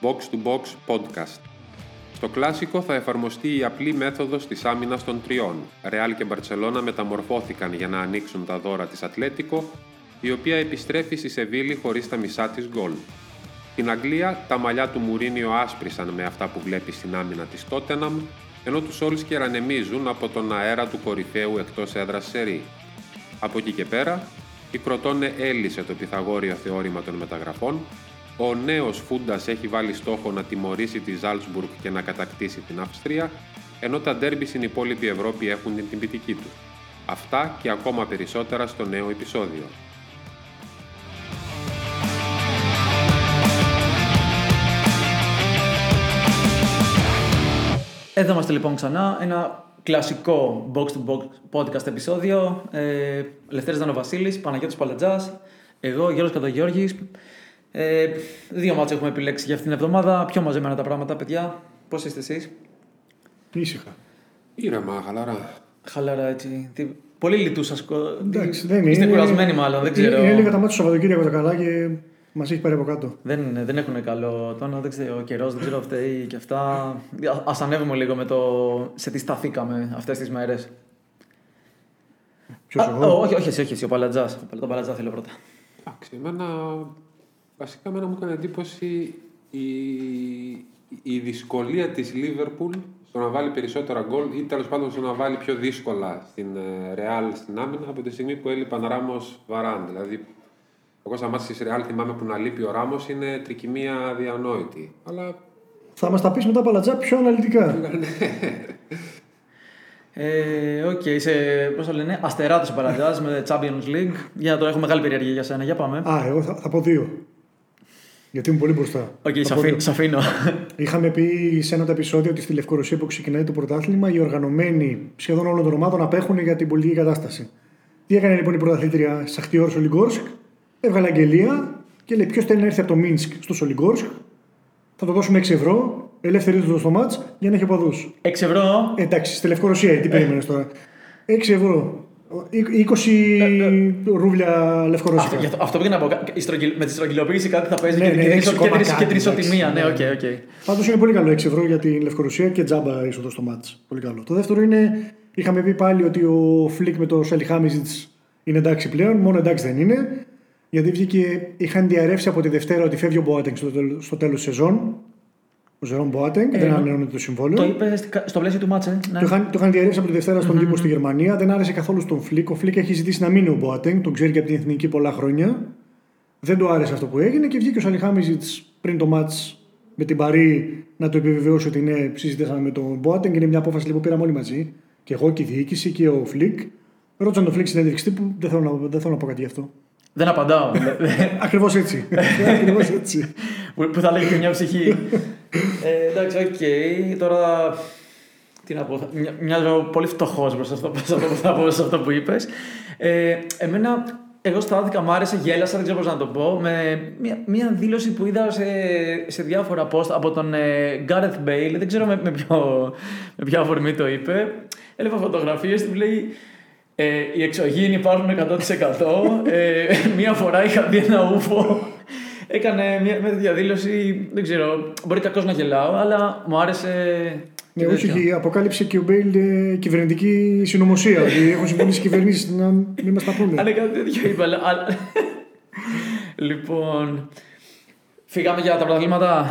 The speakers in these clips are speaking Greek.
Box to Box Podcast. Στο κλασικό θα εφαρμοστεί η απλή μέθοδος της άμυνας των τριών. Ρεάλ και Μπαρτσελώνα μεταμορφώθηκαν για να ανοίξουν τα δώρα της Ατλέτικο, η οποία επιστρέφει στη Σεβίλη χωρίς τα μισά της γκολ. Στην Αγγλία, τα μαλλιά του Μουρίνιο άσπρισαν με αυτά που βλέπεις στην άμυνα της Τότεναμ, ενώ τους όλους κερανεμίζουν από τον αέρα του κορυφαίου εκτός έδρας Σερή. Από εκεί και πέρα, η Κροτόνε έλυσε το πυθαγόριο θεώρημα των μεταγραφών, ο νέος Φούντας έχει βάλει στόχο να τιμωρήσει τη Ζάλτσμπουργκ και να κατακτήσει την Αυστρία, ενώ τα ντέρμπι στην υπόλοιπη Ευρώπη έχουν την τυπητική του. Αυτά και ακόμα περισσότερα στο νέο επεισόδιο. Εδώ είμαστε λοιπόν ξανά. Ένα κλασικό box to box podcast επεισόδιο. Ε, Λευτέρης Δανοβασίλης, Παναγιώτης Παλατζάς, εγώ Γιώργος Καταγιώργης. Ε, δύο μάτς έχουμε επιλέξει για αυτήν την εβδομάδα. Πιο μαζεμένα τα πράγματα, παιδιά. Πώς είστε εσείς; Ήσυχα. Ήρεμα, χαλαρά. Χαλαρά έτσι. Τι... Πολύ λιτού σα. Εντάξει, δεν Είστε είναι- κουρασμένοι μάλλον, δεν ξέρω. Είναι λίγα τα μάτια του Σαββατοκύριακο τα καλά και μας έχει πάρει από κάτω. Δεν, δεν έχουν καλό τόνο, δεν ξέρω, ο καιρός, δεν ξέρω φταίει και αυτά. Α ανέβουμε λίγο με το σε τι σταθήκαμε αυτές τις μέρες. Ποιος εγώ; Όχι, όχι, εσύ, όχι, εσύ, ο Παλατζάς. Τον Παλατζά θέλω πρώτα. Εντάξει, εμένα, βασικά εμένα μου έκανε εντύπωση η, η δυσκολία της Λίβερπουλ στο να βάλει περισσότερα γκολ ή τέλος πάντων στο να βάλει πιο δύσκολα στην Ρεάλ στην άμυνα από τη στιγμή που έλειπαν Ράμος Βαράν. Δηλαδή, εγώ στα μάτια της Ρεάλ θυμάμαι που να λείπει ο Ράμος είναι τρικυμία αδιανόητη. Αλλά Θα μας τα πεις μετά παλατζά πιο αναλυτικά. Ε, Οκ, είσαι, πώς το λένε, αστεράτος ο Παλατζάς με Champions League. Για να το έχω μεγάλη περιέργεια για σένα, για πάμε. Α, εγώ θα, θα πω δύο. Γιατί είμαι πολύ μπροστά. Οκ, Θα σ' πω δύο. αφή- σ' αφήνω. Είχαμε πει σε ένα από τα επεισόδια ότι στη Λευκορωσία που ξεκινάει το πρωτάθλημα οι οργανωμένοι σχεδόν όλων των ομάδων απέχουν για την πολιτική κατάσταση. Τι έκανε λοιπόν η πρωταθλήτρια Σαχτιόρ Σολιγκόρσκ, έβγαλε αγγελία και λέει: Ποιος θέλει να έρθει από το Μίνσκ στο Σολιγκόρσκ, θα το δώσουμε 6 ευρώ, ελεύθερη είσοδο στο ματς για να έχει οπαδούς. 6 ευρώ. Εντάξει, στη Λευκορωσία, τι περίμενε τώρα. 6 ευρώ. Ή- 20 ρούβλια Λευκορώσικα. Αυτό, γι' αυτό, αυτό πήγα να πω. Η στρογγυλ- με τη στρογγυλοποίηση κάτι θα παίζει Ναι, και, ναι, και, έξι και, κόμμα τρεις- και κάτι, τρεις η ισοτιμία. Ναι, οκ, εντάξει, οκ. Πάντως είναι πολύ καλό 6 ευρώ για την Λευκορωσία και τζάμπα είσοδος στο ματς. Πολύ καλό. Το δεύτερο είναι, είχαμε πει πάλι ότι ο Φλικ με το Σαλιχάμιτζιτς είναι εντάξει πλέον. Μόνο εντάξει δεν είναι. Γιατί βγήκε, είχαν διαρρεύσει από τη Δευτέρα ότι φεύγει ο Μποάτεγκ στο, τέλο- στο τέλος σεζόν. Ο Ζερόμ Μποάτεγκ, Ε, δεν ναι. ανανεώνεται το συμβόλαιο. Το είπε στη- στο πλαίσιο του ματς. Ναι. Το είχαν, το είχαν διαρρεύσει από τη Δευτέρα στον τύπο στη Γερμανία. Δεν άρεσε καθόλου στον Φλικ. Ο Φλικ έχει ζητήσει να μείνει ο Μποάτεγκ, τον ξέρει και από την εθνική πολλά χρόνια. Δεν του άρεσε αυτό που έγινε και βγήκε ο Σαλιχάμιτζιτς πριν το ματς με την Παρί να το επιβεβαιώσει ότι ναι, συζητήσαμε με τον Μποάτεγκ. Είναι μια απόφαση που πήραμε όλοι μαζί. Και εγώ και η διοίκηση και ο Φλικ. Ρώτησαν τον Φλικ στην συνέντευξη τύπου. Δεν θέλω, να, δεν θέλω να πω κάτι γι' αυτό. Δεν απαντάω. Ακριβώς έτσι. Ακριβώς έτσι. που, που θα λέγει και μια ψυχή. ε, εντάξει, οκ. Τώρα. Τι να πω. Μια, μοιάζω πολύ φτωχός μπροστά σε αυτό, σε αυτό που θα πω, σε αυτό που είπες. Ε, εμένα, εγώ στάθηκα, μ' άρεσε, γέλασα, δεν ξέρω πώς να το πω. Με μια, μια δήλωση που είδα σε, σε διάφορα post από τον ε, Gareth Bale. Δεν ξέρω με, με, ποιο, με ποια αφορμή το είπε. Έλεγα φωτογραφίες του, λέει. Ε, οι εξωγήινοι υπάρχουν 100%. Ε, μία φορά είχα δει ένα ούφο. Έκανε μια, μια διαδήλωση. Δεν ξέρω, μπορεί κακώ να γελάω, αλλά μου άρεσε. Ναι, και όχι, τέτοιο. όχι, αποκάλυψε και ο Μπέιλ ε, κυβερνητική συνωμοσία. ότι έχουν συμφωνήσει κυβερνήσεις να μην μας τα πούνε. Αν κάτι τέτοιο είπα. αλλά- αλλά- λοιπόν. Fíjame για τα πρωταθλήματα;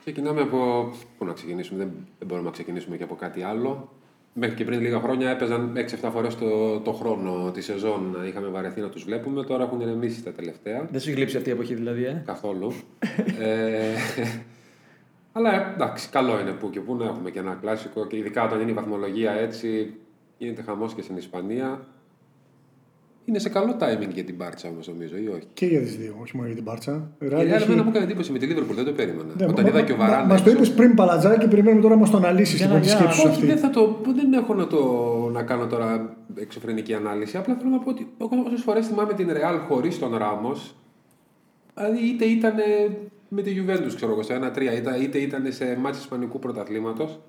Ξεκινάμε από. Πού να ξεκινήσουμε, δεν, δεν μπορούμε να ξεκινήσουμε και από κάτι άλλο. Μέχρι και πριν λίγα χρόνια έπαιζαν 6-7 φορές το, το χρόνο τη σεζόν. Είχαμε βαρεθεί να τους βλέπουμε. Τώρα έχουν ηρεμήσει τα τελευταία. Δεν σου έχει λείψει αυτή η εποχή δηλαδή, ε; Καθόλου. ε, αλλά εντάξει, καλό είναι που και που να έχουμε και ένα κλασικό και ειδικά όταν είναι η βαθμολογία έτσι, γίνεται χαμός και στην Ισπανία. Είναι σε καλό timing για την Μπάρτσα όμως, νομίζω, ή όχι; Και για τις δύο, όχι μόνο για την Μπάρτσα. Η Real εμένα μου έκανε εντύπωση με τη Liverpool, δεν το περίμενα. Όταν είδα και ο Βαράν. Μας το έξω. είπες πριν παλατζάκι, περιμένουμε τώρα να μας το αναλύσεις Για λοιπόν να- τη για- σκέψη σου Όχι, αυτή. δεν, θα το, δεν έχω να, το, να κάνω τώρα εξωφρενική ανάλυση. Απλά θέλω να πω ότι όσες φορές θυμάμαι την Real χωρίς τον Ράμο, δηλαδή είτε ήταν με τη Juventus, ξέρω εγώ, σε ένα-τρία, είτε, είτε ήταν σε μάτς Ισπανικού πρωταθλήματος.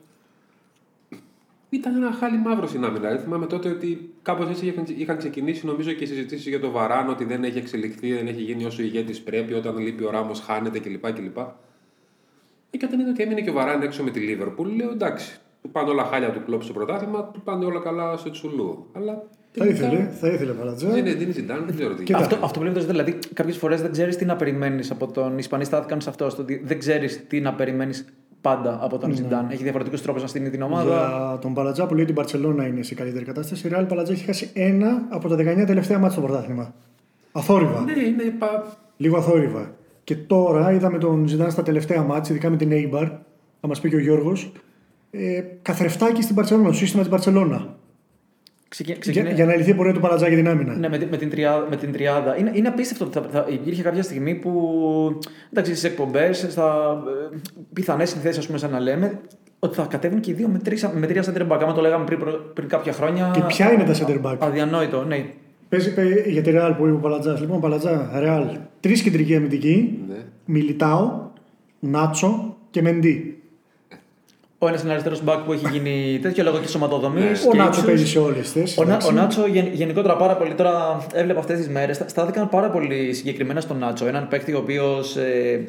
Ήταν ένα χάλι μαύρο στην άμυνα. Δηλαδή, θυμάμαι τότε ότι κάπως έτσι είχαν, είχαν ξεκινήσει νομίζω και οι συζητήσεις για το Βαράν, ότι δεν έχει εξελιχθεί, δεν έχει γίνει όσο ηγέτη πρέπει, όταν λείπει ο Ράμος χάνεται κλπ. κλπ. Ε, Και όταν είδα ότι έμεινε και ο Βαράν έξω με τη Λίβερπουλ, λέω εντάξει, του πάνε όλα χάλια του κλόπ στο πρωτάθλημα, του πάνε όλα καλά στο Τσουλού. Αλλά Θα ήθελε, θα ήθελε παλατζά. δεν είναι, δεν είναι Ζιντάν, δεν ξέρω τι. Κοίτα. Αυτό, αυτό που λέτε, δηλαδή, κάποιες φορές δεν ξέρεις τι να περιμένεις από τον. Οι Ισπανοί στάθηκαν σε αυτό. στο ότι δεν ξέρεις τι να περιμένεις πάντα από τον Ζιντάν. Έχει διαφορετικούς τρόπους να στείλει την ομάδα. Για τον Παλατζά που λέει ότι η Μπαρσελόνα είναι σε καλύτερη κατάσταση, η Real Παλατζά έχει χάσει ένα από τα 19 τελευταία μάτια στο πρωτάθλημα. Αθόρυβα. Ναι, είναι πα... Λίγο αθόρυβα. Και τώρα είδαμε τον Ζιντάν στα τελευταία μάτια, ειδικά με την Eibar, θα μας πει και ο Γιώργος. Ε, καθρεφτάκι στην Μπαρσελόνα, το σύστημα της Μπαρσελόνα. Ξεκι... Για, ξεκινάει- για να λυθεί η πορεία του Παλατζά για την άμυνα. Ναι, με, τη- με, την τριάδα, με την τριάδα. Είναι, είναι απίστευτο ότι θα, θα, υπήρχε κάποια στιγμή που. Εντάξει, στις εκπομπές, στα πιθανές συνθέσεις, ας πούμε, σαν να λέμε, ότι θα κατέβουν και οι δύο με, τρεις, με τρία center back. Άμα το λέγαμε πριν, προ- πριν κάποια χρόνια. Και ποια είναι τα center back? Αδιανόητο, ναι. Παίζει παι- για τη Real που είπε ο Παλατζά. Λοιπόν, Παλατζά, Real. Τρεις κεντρικοί αμυντικοί. Ναι. Μιλιτάο, Νάτσο και Μεντί. Ο ένας είναι αριστερός back που έχει γίνει τέτοιο λόγω και σωματοδομής. Ναι. Ο Νάτσο παίζει σε όλες τις θέσεις. Ο, Να- ο Νάτσο γεν- γενικότερα πάρα πολύ. Τώρα έβλεπα αυτές τις μέρες. Στάθηκαν πάρα πολύ συγκεκριμένα στον Νάτσο. Έναν παίκτη ο οποίος ε,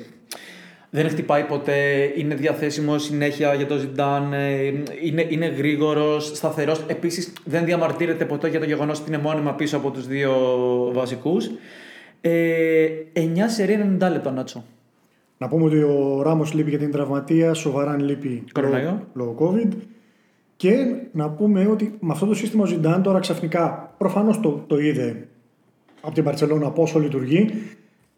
δεν χτυπάει ποτέ, είναι διαθέσιμο συνέχεια για το Ζιντάν, ε, είναι, είναι γρήγορος, σταθερός. Επίσης δεν διαμαρτύρεται ποτέ για το γεγονός ότι είναι μόνιμα πίσω από τους δύο βασικούς. Ε, 9 σε 90 λεπτά Νάτσο. Να πούμε ότι ο Ράμος λείπει για την τραυματία, ο Βαράν λείπει Κορονοϊό. λόγω, λόγω COVID. Και να πούμε ότι με αυτό το σύστημα ο Ζιντάν τώρα ξαφνικά προφανώς το, το είδε από την Παρσελόνα πόσο λειτουργεί.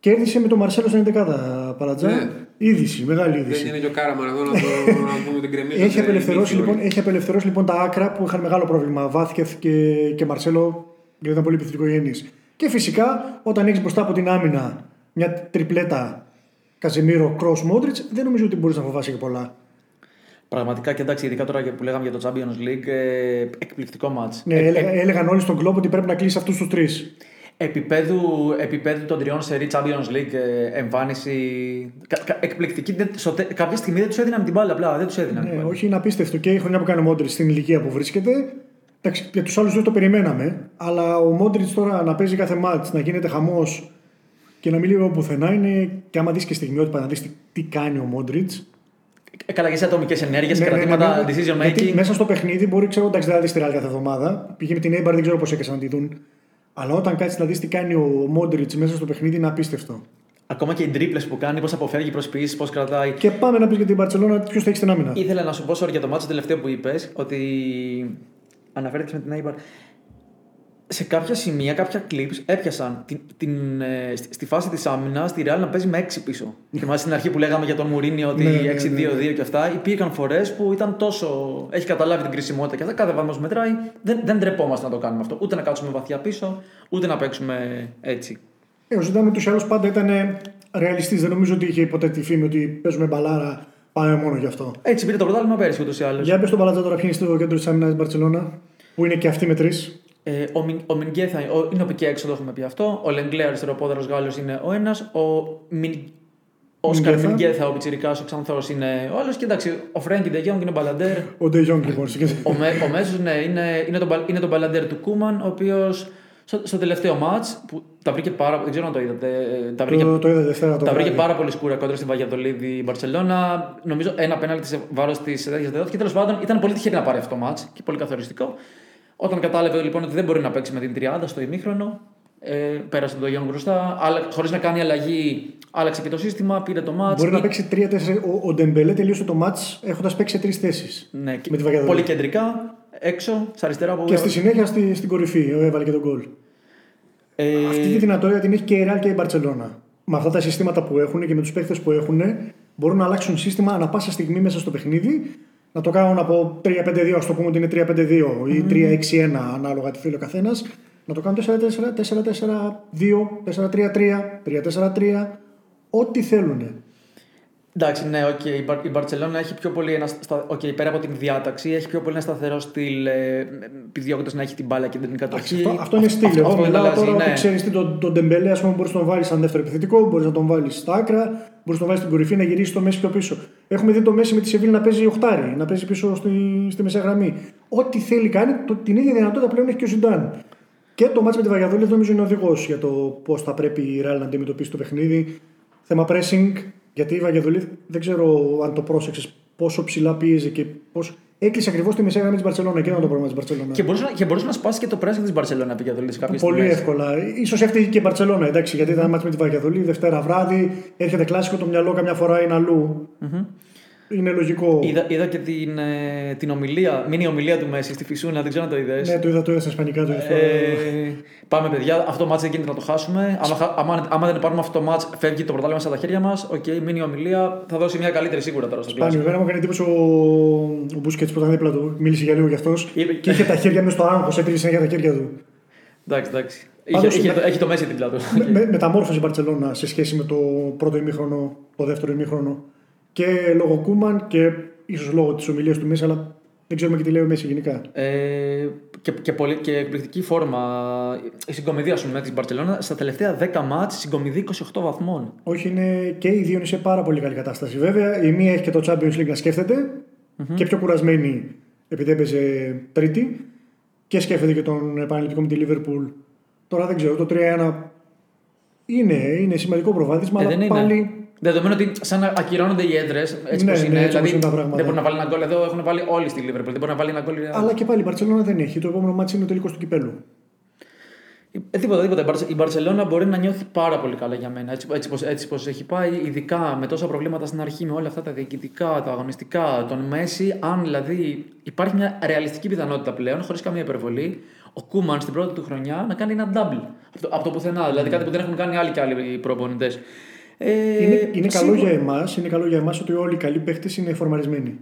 Κέρδισε με τον Μαρσέλο στην 11 Παρατζά. Ναι. Είδηση, μεγάλη Δεν είδηση. είναι και ο Κάραμαν εδώ να, το, να πούμε την κρεμμύδα. Έχει απελευθερώσει, λοιπόν, έχει απελευθερώσει λοιπόν τα άκρα που είχαν μεγάλο πρόβλημα. Βάθηκεθ και, και Μαρσέλο, γιατί ήταν πολύ επιθετικογενεί. Και φυσικά όταν έχεις μπροστά από την άμυνα μια τριπλέτα Καζεμίρο, Κρό, Μόντριτ, δεν νομίζω ότι μπορείς να φοβάσει και πολλά. Πραγματικά και εντάξει, ειδικά τώρα που λέγαμε για το Champions League, ε, εκπληκτικό μάτς. Ναι, έλεγα, έλεγαν όλοι στον κλόπ ότι πρέπει να κλείσει αυτούς τους τρεις. Επίπεδου, επίπεδου των τριών σερή Champions League ε, εμφάνιση κα, κα, εκπληκτική. Δεν, στο, τε- κάποια στιγμή δεν τους έδιναν την μπάλα απλά. Δεν τους έδιναν. την Ναι, μπάλα. όχι, είναι απίστευτο και η χρονιά που κάνει ο Μόντριτς στην ηλικία που βρίσκεται. Εντάξει, για τους άλλους δύο το περιμέναμε. Αλλά ο Μόντριτς τώρα να παίζει κάθε μάτς, να γίνεται χαμός και να μην λείπει από πουθενά είναι. Και άμα δεις και στιγμιότυπα να δεις τι, τι κάνει ο Μόντριτς. Ε, Καλά, και σε ατομικές ενέργειες, Ναι, ναι, ναι, κρατήματα ναι. decision Γιατί making. μέσα στο παιχνίδι μπορεί ξέρω, εντάξει, δεν θα δεις τη Real κάθε εβδομάδα. Πήγε με την Έμπαρ, δεν ξέρω πώς έκασαν να τη δουν. Αλλά όταν κάτσεις να δεις τι κάνει ο Μόντριτς μέσα στο παιχνίδι είναι απίστευτο. Ακόμα και οι τρίπλε που κάνει, πώς αποφεύγει προσποιήσει, πώς κρατάει. Και πάμε να πεις για την Παρσελόνα ποιος θα έχει την άμυνα. Ήθελα να σου πω sorry για το μάτσο τελευταίο που είπες, ότι αναφέρθηκες με την Eibar. Σε κάποια σημεία, κάποια clips έπιασαν την, την, ε, στη, στη φάση της άμυνας τη Real να παίζει με 6 πίσω. Θυμάσαι στην αρχή που λέγαμε για τον Μουρίνιο ότι Ναι, ναι, ναι. 6-2-2 και αυτά. Υπήρχαν φορές που ήταν τόσο. Έχει καταλάβει την κρισιμότητα και αυτά. Κάθε βαθμό μετράει. Δεν, δεν ντρεπόμαστε να το κάνουμε αυτό. Ούτε να κάτσουμε βαθιά πίσω, ούτε να παίξουμε έτσι. Ε, ο Ζητάμε τους άλλους πάντα ήταν ρεαλιστής. Δεν νομίζω ότι είχε ποτέ τη φήμη ότι παίζουμε μπαλάρα. Πάμε μόνο γι' αυτό. Έτσι πήρε το πρωτάθλημα πέρυσι ούτως ή άλλως. Για πες τον Παλατζά τώρα, ποιοι είναι στο κέντρο της άμυνας της Μπαρσελόνα, που είναι και αυτή με τρεις. Ε, ο, Μιν, ο Μινγκέθα ο, είναι ο Πικέ έξω, το έχουμε πει αυτό. Ο Λεγκλέ, αριστεροπόδαρο Γάλλος, είναι ο ένας. Ο Μιν, Όσκαρ Μινγκέθα. Μινγκέθα, ο Πιτσυρικά, ο Ξανθός είναι ο άλλος. Και εντάξει, ο Φρέγκι Ντεγιόνγκ είναι ο Μπαλαντέρ. Ο Ντε Jong λοιπόν. στο κέντρο. Ο, με, ο Μέσος ναι, είναι, είναι, το, μπαλ- είναι το Μπαλαντέρ του Κούμαν, ο οποίος στο, στο τελευταίο ματς που τα βρήκε πάρα Δεν ξέρω αν το είδατε. ε, Τα βρήκε, Το, το είδα Δευτέρα το τα βρήκε βράδυ. πάρα πολύ σκούρα κόντρα στην Βαγιαδολίδ η Μπαρσελόνα. Νομίζω ένα πέναλτι σε βάρος της τέτοια δεν δόθηκε. Τέλος πάντων ήταν πολύ τυχερή να πάρει αυτό το ματς και πολύ καθοριστικό. Όταν κατάλαβε λοιπόν ότι δεν μπορεί να παίξει με την τριάδα στο ημίχρονο, ε, πέρασε τον Γιάννη μπροστά. Χωρίς να κάνει αλλαγή, άλλαξε και το σύστημα, πήρε το ματς. Μπορεί να παίξει 3-4. Ο, ο Ντεμπελέ τελείωσε το ματς έχοντας παίξει σε τρεις θέσεις. Ναι, και με τη Βαγιαδολίδ. πολύ κεντρικά, έξω, στα αριστερά που Και στη συνέχεια στη, στην κορυφή έβαλε και τον γκολ. Ε, Αυτή τη δυνατότητα την έχει και η Real και η Μπαρσελόνα. Με αυτά τα συστήματα που έχουν και με τους παίχτε που έχουν, μπορούν να αλλάξουν σύστημα ανα πάσα στιγμή μέσα στο παιχνίδι. Να το κάνουν από 3-5-2, ας το πούμε ότι είναι 3-5-2 ή 3-6-1, ανάλογα τι θέλει ο καθένας. να το κάνουν 4-4, 4-4-2, 4-3-3, 3-4-3, ό,τι θέλουν. Εντάξει, ναι, οκ. Η, Μπαρ- η Μπαρσελόνα έχει πιο πολύ ένα. Στα... Okay, πέρα από την διάταξη, έχει πιο πολύ ένα σταθερό στυλ. Ε, επιδιώκοντας να έχει την μπάλα και την κατοχή. Αυτό, αυτό είναι στυλ. Αυτό- Εγώ αυτό δεν μιλάω αλλάζει, τώρα ναι. ότι ξέρεις τι, τον, τον Ντεμπελέ, ας πούμε, μπορείς να τον βάλεις σαν δεύτερο επιθετικό, μπορείς να τον βάλεις στα άκρα, μπορείς να τον βάλεις στην κορυφή να γυρίσει τον Μέσι πιο πίσω. Έχουμε δει τον Μέσι με τη Σεβίλη να παίζει οχτάρι, να παίζει πίσω στη, στη μεσαία γραμμή. Ό,τι θέλει κάνει, το, την ίδια δυνατότητα πλέον έχει και ο Ζιντάν. Και το ματς με τη Βαγιαδολίδ νομίζω είναι οδηγός για το πώς θα πρέπει η Ρεάλ να αντιμετωπίσει το παιχνίδι. Θέμα pressing, γιατί η Βαγιαδολή δεν ξέρω αν το πρόσεξες πόσο ψηλά πίεζε και πώς. Έκλεισε ακριβώς τη μεσαία γραμμή της Μπαρσελόνα και ήταν το πρόβλημα της Μπαρσελόνα. Και μπορούσες, να- και μπορούσες να σπάσεις και το πράσινο της Μπαρσελόνα πήγε το σε κάποιες Πολύ εύκολα. σω έφταιγε και η Μπαρσελόνα, εντάξει, γιατί ήταν μάτς με τη Βαγιαδολή, Δευτέρα βράδυ, έρχεται κλάσικο, το μυαλό καμιά φορά είναι αλλού. Είναι λογικό. Είδα, είδα και την, ε, την ομιλία, μήνυ ομιλία του Μέση στη Φυσούνα, δεν ξέρω αν το είδες. Ναι, το είδα, το είδα στα Ισπανικά. Το είδα στο- Ε, πάμε, παιδιά. Αυτό το ματς δεν γίνεται να το χάσουμε. Άμα, χα- άμα, άμα δεν πάρουμε αυτό το ματς, φεύγει το πρωτάθλημα στα χέρια μας. Οκ, μείνει η ομιλία. Θα δώσει μια καλύτερη σίγουρα τώρα στο Σπάνιο. κλάσικο. Εμένα μου έκανε εντύπωση ο, ο Μπούσκετς που ήταν δίπλα του. Μίλησε για λίγο γι' αυτός. Είπε- Και είχε τα χέρια μέσα στο άγχος, έπεισε συνέχεια τα χέρια του. Εντάξει, εντάξει. Πάντως, Είχε, είχε, με- το, έχει τον Μέσι δίπλα του. με, με, μεταμόρφωσε η Μπαρσελόνα σε σχέση με το πρώτο ημίχρονο, το δεύτερο ημίχρονο. Και λόγω Κούμαν και ίσως λόγω της ομιλίας του Μέσι, αλλά δεν ξέρουμε και τι λέει ο Μέση γενικά. Ε, και, και, πολύ, και εκπληκτική φόρμα. Η συγκομιδή, ας πούμε, της Μπαρσελόνα στα τελευταία 10 μάτς συγκομιδή 28 βαθμών. Όχι, είναι και οι δύο είναι σε πάρα πολύ καλή κατάσταση. Βέβαια, η μία έχει και το Champions League να σκεφτεται και πιο κουρασμένη επειδή έπαιζε τρίτη και σκέφτεται και τον επαναληπτικό με τη Liverpool. Τώρα δεν ξέρω, το 3-1 είναι, είναι σημαντικό προβάδισμα, Ε, αλλά δεν είναι. πάλι Δεδομένου ότι σαν να ακυρώνονται οι έδρες, έτσι Ναι, πως ναι, είναι. έτσι όπως δηλαδή είναι τα πράγματα. δεν μπορεί να βάλει ένα γκολ εδώ, έχουν βάλει όλοι στη Liverpool. Δεν μπορεί να βάλει ένα γκολ. η Real. Αλλά και πάλι η Μπαρσελόνα δεν έχει. Το επόμενο μάτι είναι ο τελικός του κυπέλου. Ε, τίποτα, τίποτα. Η Μπαρσε- Η Μπαρσελόνα μπορεί να νιώθει πάρα πολύ καλά για μένα. Έτσι, έτσι, πως, έτσι πως έχει πάει, ειδικά με τόσα προβλήματα στην αρχή, με όλα αυτά τα διοικητικά, τα αγωνιστικά, τον Μέση. Αν δηλαδή υπάρχει μια ρεαλιστική πιθανότητα πλέον, χωρίς καμία υπερβολή, ο Κούμαν στην πρώτη του χρονιά να κάνει ένα double. Από το, από το πουθενά. Δηλαδή κάτι που δεν έχουν κάνει άλλοι και άλλοι προπονητέ. Ε, είναι είναι καλό σίγουρα- για εμάς είναι καλό για εμάς ότι όλοι οι καλοί παίχτες είναι φορμαρισμένοι.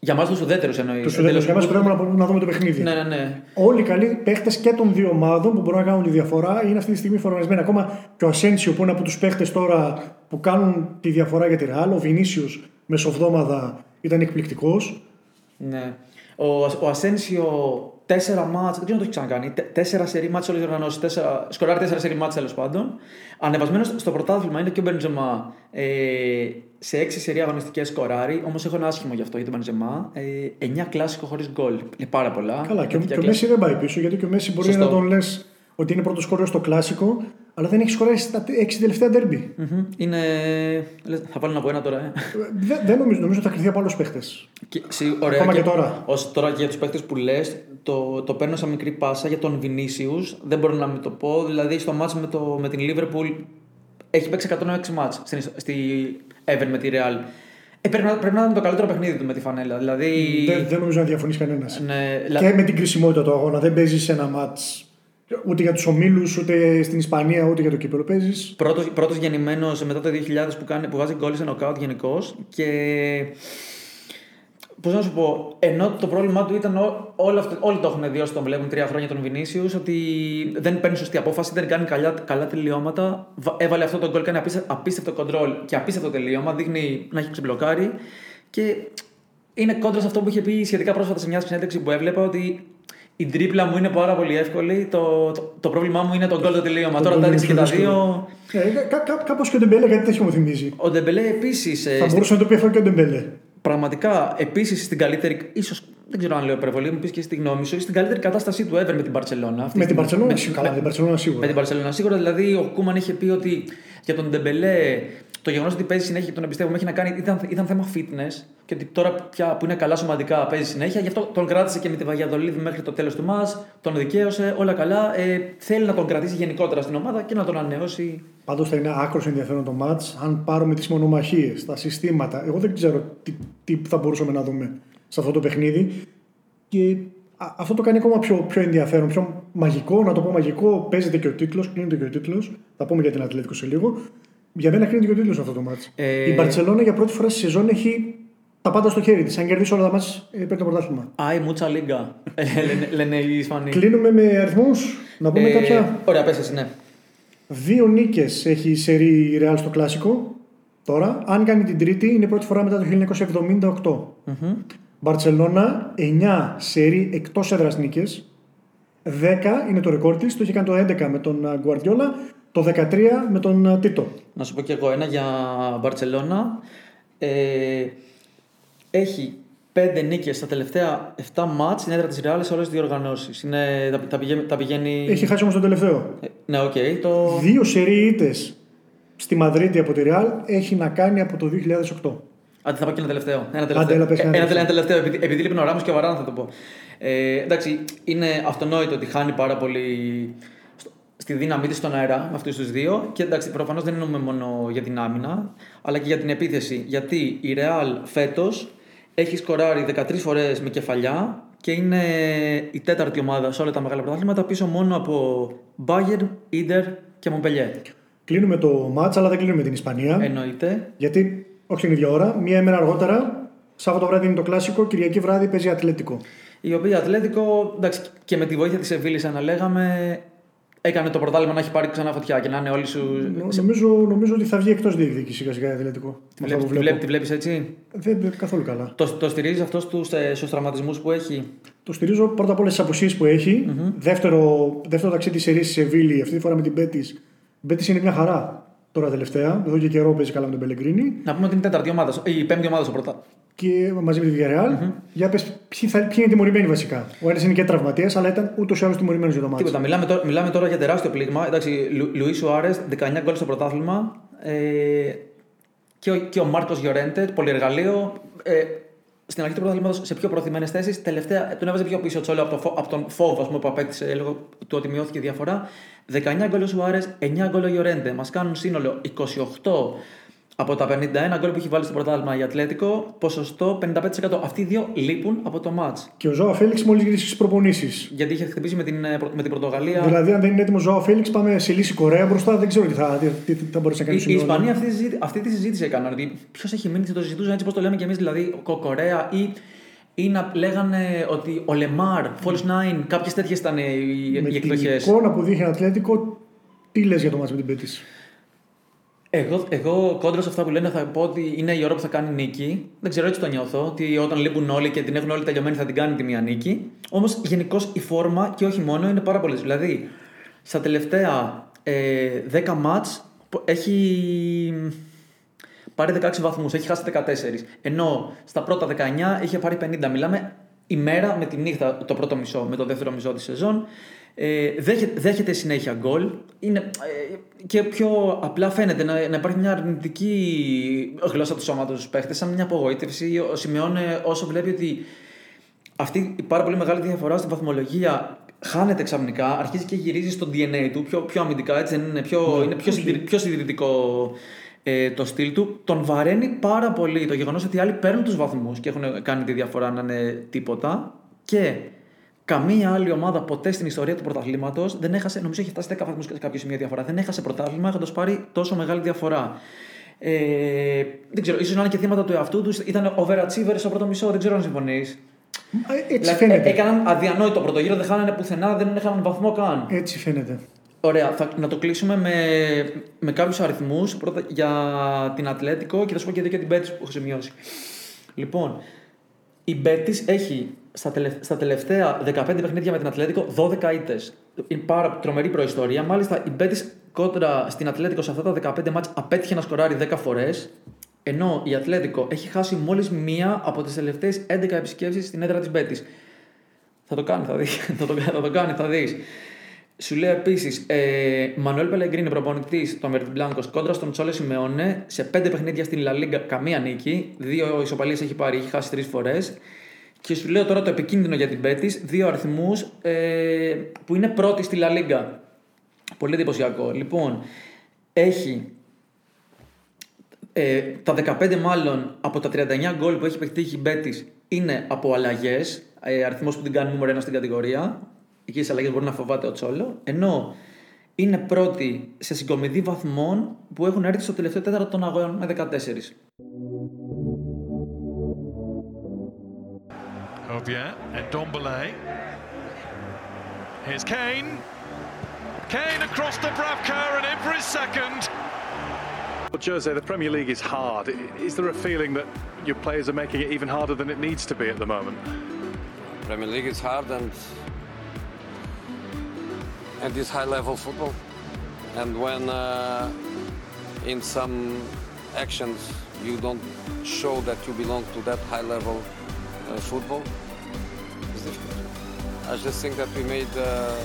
Για εμά τους ουδέτερους εννοείς. Τους ουδέτερους για εμάς που θέλουμε να, να δούμε το παιχνίδι. Ναι, ναι, ναι. Όλοι οι καλοί παίχτες και των δύο ομάδων που μπορούν να κάνουν τη διαφορά είναι αυτή τη στιγμή φορμαρισμένοι. Ακόμα και ο Ασένσιο που είναι από τους παίχτες τώρα που κάνουν τη διαφορά για τη Ρεάλ, ο Βινίσιος μεσοβδόμαδα ήταν εκπληκτικός. Ναι. Ο, ο Ασένσιο τέσσερα μάτς, δεν ξέρω αν το έχεις ξανακάνει. τε- Τέσσερα σερή μάτς όλες τι οργανώσεις. Τέσσερα, σκοράρει τέσσερα σερή μάτς τέλος πάντων. Ανεβασμένος στο πρωτάθλημα είναι και ο Μπεντζεμά. Ε, σε έξι σερή αγωνιστικές σκοράρει. Όμως έχω ένα άσχημο γι' αυτό για τον Μπεντζεμά. Ε, εννιά κλάσικο χωρίς γκολ. Είναι πάρα πολλά. Καλά, και, ο- Τέτοια και ο κλάσικο. Μέση δεν πάει πίσω γιατί και ο Μέση μπορεί Σωστό. να τον λες ότι είναι πρώτος σκόρεο στο κλασικό, αλλά δεν έχει σκοράρει στα έξι τελευταία ντέρμπι. Μμμ. Είναι. λες, θα βάλω να πω ένα τώρα. Ε. Δεν, δεν νομίζω, νομίζω ότι θα κρυθεί από άλλους παίχτες. Και, σι- ωραία, Ακόμα και τώρα. Ως, τώρα και για τους παίκτε που λες, το, το παίρνω σαν μικρή πάσα για τον Βινίσιου. Δεν μπορώ να μην το πω. Δηλαδή στο μάτς με, το, με την Liverpool έχει παίξει 106 μάτς στην, στη Everton με τη Real. Ε, πρέπει, να, πρέπει να είναι το καλύτερο παιχνίδι του με τη φανέλα. Δηλαδή. Δεν, δεν νομίζω να διαφωνείς κανένας. ναι, λα- Και με την κρισιμότητα του αγώνα. Δεν παίζεις σε ένα μάτς ούτε για τους ομίλους, ούτε στην Ισπανία, ούτε για το κύπελο. Παίζεις. Πρώτος, πρώτος γεννημένος μετά το 2000 που, κάνει, που βάζει γκολ σε νοκάουτ γενικώς. Και Πώς να σου πω, ενώ το πρόβλημά του ήταν ό, όλο αυτό, όλοι το έχουν δει όσοι τον βλέπουν τρία χρόνια τον Βινίσιους, ότι δεν παίρνει σωστή απόφαση, δεν κάνει καλά, καλά τελειώματα. Βα- Έβαλε αυτό το γκολ, κάνει απίστευτο, απίστευτο κοντρόλ και απίστευτο τελείωμα. Δείχνει να έχει ξεμπλοκάρει. Και είναι κόντρα σε αυτό που είχε πει σχετικά πρόσφατα σε μια συνέντευξη που έβλεπα ότι η τρίπλα μου είναι πάρα πολύ εύκολη. Το, το, το πρόβλημά μου είναι το γκολ το τελείωμα. Το Τώρα γκολ τα είναι έδειξε και πιο τα δύσκολο. δύο. Ε, κα, κα, Κάπως και ο Ντεμπελέ κάτι τέτοιο μου θυμίζει. Ο Ντεμπελέ επίσης. Θα μπορούσε να το πει αυτό και ο Ντεμπελέ. Πραγματικά, επίσης στην καλύτερη. ίσως δεν ξέρω αν λέω υπερβολή, μου πεις και στη γνώμη σου, στην καλύτερη κατάστασή του ever με την Παρσελώνα. Με την Παρσελόνα, καλά, με την Παρσελόνα Με σίγουρα. την Παρσελόνα σίγουρα. Δηλαδή, ο Κούμαν είχε πει ότι για τον Ντεμπελέ το γεγονός ότι παίζει συνέχεια και τον εμπιστεύομαι έχει να κάνει. Ήταν, ήταν θέμα fitness και ότι τώρα πια που είναι καλά σωματικά παίζει συνέχεια. Γι' αυτό τον κράτησε και με τη Βαγιαδολίδη μέχρι το τέλος του μας. Τον δικαίωσε, όλα καλά. Ε, θέλει να τον κρατήσει γενικότερα στην ομάδα και να τον ανανεώσει. Πάντως θα είναι άκρος ενδιαφέρον το μάτς αν πάρουμε τις μονομαχίες, τα συστήματα. Εγώ δεν ξέρω τι, τι θα μπορούσαμε να δούμε σε αυτό το παιχνίδι. Και α- αυτό το κάνει ακόμα πιο, πιο ενδιαφέρον, πιο μαγικό. Να το πω μαγικό, παίζεται και ο τίτλος, κλείνεται και ο τίτλος. Θα πούμε για την Ατλέτικο σε λίγο. Για μένα κλείνεται και ο τίτλος αυτό το μάτς. Ε, Η Μπαρσελόνα για πρώτη φορά στη σεζόν έχει τα πάντα στο χέρι της. Αν κερδίσει όλα τα μα, παίρνει το πρωτάθλημα. Άι, μούτσα λίγκα. Ε, λένε, λένε οι Ισπανοί. Κλείνουμε με αριθμούς. Να πούμε Ε, κάποια. Ωραία, πες εσύ, ναι. Δύο νίκες έχει η σερή η Real στο κλασικό. Τώρα, αν κάνει την τρίτη, είναι η πρώτη φορά μετά το 1978. Μπαρτσελώνα, 9 σερή εκτός έδρας νίκες. 10 είναι το ρεκόρ της. Το είχε κάνει το 11 με τον Γκουαρδιόλα. Το 13 με τον α, Τίτο. Να σου πω και εγώ ένα για Μπαρτσελώνα. Ε, έχει πέντε νίκες στα τελευταία 7 μάτς στην έδρα της Ρεάλ σε όλες τις διοργανώσεις. Τα, τα, πηγαίνει, τα πηγαίνει. Έχει χάσει όμως τον τελευταίο. Ε, Ναι, οκ. το... Δύο σερί ήττες στη Μαδρίτη από τη Real έχει να κάνει από το 2008. Άντε, θα πω και ένα τελευταίο. Ένα Άντε, τελευταίο, έλα, πες Ε, ένα ένα, τελευταίο. τελευταίο. Επειδή, επειδή λείπει ο Ράμος και ο Βαράν θα το πω. Ε, εντάξει, είναι αυτονόητο ότι χάνει πάρα πολύ στο- στη δύναμή της στον αέρα με αυτούς τους δύο. Και εντάξει, προφανώς δεν εννοούμε μόνο για την άμυνα, αλλά και για την επίθεση. Γιατί η Real φέτος έχει σκοράρει 13 φορές με κεφαλιά και είναι η τέταρτη ομάδα σε όλα τα μεγάλα πρωτάθληματα πίσω μόνο από Bayern, Inter και Montpellier. Κλείνουμε το μάτς, αλλά δεν κλείνουμε την Ισπανία. Εννοείται. Γιατί όχι την ίδια ώρα, μία ημέρα αργότερα, Σάββατο βράδυ είναι το κλασικό, Κυριακή βράδυ παίζει Ατλέτικο. Η οποία Ατλέτικο, εντάξει, και με τη βοήθεια της Σεβίλης, να λέγαμε, έκανε το πρωτάθλημα να έχει πάρει ξανά φωτιά και να είναι όλοι σου. Νο- Νομίζω, νομίζω ότι θα βγει εκτός διεκδίκησης σιγά σιγά η Ατλέτικο. Τη Με αυτό βλέπεις, που τη, βλέπω. βλέπεις, τη βλέπεις έτσι; Δεν είναι καθόλου καλά. Το, το στηρίζει αυτός στους, ε, στους τραυματισμούς που έχει; Το στηρίζω πρώτα απ' όλα στις απουσίες που εχει Δεύτερο, δεύτερο ταξίδι σε ρίση Σεβίλη, αυτή τη φορά με την Πέτη. Η Πέτη είναι μια χαρά τώρα τελευταία. Εδώ και καιρό παίζει καλά με τον Πελεγκρίνη. Να πούμε ότι είναι η τέταρτη ομάδα, η πέμπτη ομάδα στο πρώτα. Και μαζί με τη Villarreal. Για πες, ποιοι, θα- ποιοι είναι τιμωρημένοι βασικά; Ο ένας είναι και τραυματίας, αλλά ήταν ούτως ή άλλως τιμωρημένος για το μάτι. Τίποτα. Μιλάμε τώρα, μιλάμε τώρα για τεράστιο πλήγμα. Εντάξει, Λου, Λουίς Σουάρες, 19 γκολ στο πρωτάθλημα. Ε, και, ο, και ο Μάρκος Γιορέντε, πολυεργαλείο. Ε, στην αρχή του πρωταθλήματος σε πιο προθυμένες θέσεις. Τελευταία τον έβαζε πιο πίσω ο Τσόλο από, το, φο- από τον φόβο ας πούμε, που απέκτησε λόγω του ότι μειώθηκε η διαφορά. 19 γκολ ο Σουάρες, 9 γκολ ο Γιορέντε. Μας κάνουν σύνολο 28 από τα 51 γκολ που έχει βάλει στο πρωτάθλημα η Ατλέτικο. Ποσοστό 55%. Αυτοί οι δύο λείπουν από το μάτ. Και ο Ζωά Φέληξ μόλις γυρίσει στις προπονήσεις. Γιατί είχε χτυπήσει με την, ε, με την Πορτογαλία. Δηλαδή, αν δεν είναι έτοιμος ο Ζωά Φέληξ, πάμε σε λύση Κορέα μπροστά. Δεν ξέρω τι θα, τι, τι θα μπορέσει να κάνει Η, η σήμερα. Ισπανία αυτή, τη συζήτη- αυτή τη συζήτηση έκαναν. Ότι ποιος έχει μείνει, θα το συζητούσαν έτσι πώ το λέμε κι εμείς, δηλαδή ο Κορέα ή, ή να λέγανε ότι ο Λεμάρ, False Nine, κάποιες τέτοιες ήταν οι, με οι την εκδοχές. εικόνα που δείχνει Ατλέτικο, τι λες για το μάτι με την Πέτης; Εγώ, εγώ κόντρα σε αυτά που λένε θα πω ότι είναι η ώρα που θα κάνει νίκη. Δεν ξέρω έτσι το νιώθω. Ότι όταν λείπουν όλοι και την έχουν όλοι τελειωμένη θα την κάνει τη μία νίκη. Όμως γενικώς η φόρμα και όχι μόνο είναι πάρα πολλές. Δηλαδή στα τελευταία ε, 10 μάτς έχει πάρει 16 βαθμούς, έχει χάσει 14. Ενώ στα πρώτα 19 είχε πάρει 50. Μιλάμε ημέρα με τη νύχτα το πρώτο μισό, με το δεύτερο μισό της σεζόν. Ε, δέχεται, δέχεται συνέχεια γκολ. Είναι, ε, και πιο απλά φαίνεται να, να υπάρχει μια αρνητική γλώσσα του σώματος στους παίχτες, σαν μια απογοήτευση. Ο Σιμεώνε, όσο βλέπει ότι αυτή η πάρα πολύ μεγάλη διαφορά στην βαθμολογία χάνεται ξαφνικά, αρχίζει και γυρίζει στο DNA του πιο, πιο αμυντικά, έτσι δεν είναι, πιο, είναι πιο, συντηρη- πιο συντηρητικό ε, το στυλ του. Τον βαραίνει πάρα πολύ το γεγονός ότι οι άλλοι παίρνουν τους βαθμούς και έχουν κάνει τη διαφορά να είναι τίποτα. Και καμία άλλη ομάδα ποτέ στην ιστορία του πρωταθλήματος δεν έχασε, νομίζω έχει φτάσει 10 βαθμούς σε κάποιο σημείο διαφορά. Δεν έχασε πρωτάθλημα έχοντας πάρει τόσο μεγάλη διαφορά. Ε, δεν ξέρω, ίσως να είναι και θύματα του εαυτού τους. Ήταν overachievers στο πρώτο μισό, δεν ξέρω αν συμφωνείς. Ε, Έτσι Δηλαδή, φαίνεται. ε, έκαναν αδιανόητο πρώτο γύρο, δεν χάνανε πουθενά, δεν είχαν βαθμό καν. Έτσι φαίνεται. Ωραία, θα, να το κλείσουμε με, με κάποιους αριθμούς για την Ατλέτικο και θα σου πω και δύο και την Μπέτη που έχω σημειώσει. Λοιπόν, η Μπέτη έχει στα, τελευ- στα τελευταία 15 παιχνίδια με την Ατλέτικο 12 ήττες. Είναι πάρα τρομερή προϊστορία. Μάλιστα, η Μπέτη κόντρα στην Ατλέτικο σε αυτά τα 15 μάτς απέτυχε να σκοράρει 10 φορές. Ενώ η Ατλέτικο έχει χάσει μόλις μία από τις τελευταίες 11 επισκέψεις στην έδρα της Μπέτις. Θα το κάνει, θα δει. θα, το, θα το κάνει, θα δεις. Σου λέω επίσης, ε, Μανουέλ Πελεγκρίνι, προπονητής των Βερντιμπλάνκο κόντρα στον Τσόλο Σιμεώνε, σε πέντε παιχνίδια στην Λα Λίγκα, καμία νίκη. Δύο ισοπαλίες έχει πάρει, έχει χάσει τρεις φορές. Και σου λέω τώρα το επικίνδυνο για την Μπέτις, δύο αριθμούς ε, που είναι πρώτη στη Λα Λίγκα. Πολύ εντυπωσιακό. Λοιπόν, έχει ε, τα 15 μάλλον από τα 39 γκολ που έχει πετύχει η Μπέτη είναι από αλλαγές. Ε, Αριθμός που την κάνει νούμερο 1 στην κατηγορία. Εκεί στι αλλαγέ μπορεί να φοβάται ο Τσόλο. Ενώ είναι πρώτη σε συγκομιδή βαθμών που έχουν έρθει στο τελευταίο τέταρτο των αγώνων με 14. Obier and Dombele. Here's Kane. Kane across the Bravka and in for his second. Well, Jose, the Premier League is hard. I- Is there a feeling that your players are making it even harder than it needs to be at the moment? Premier League is hard and and this high level football. And when uh, in some actions you don't show that you belong to that high level uh, football, it's difficult. I just think that we made uh,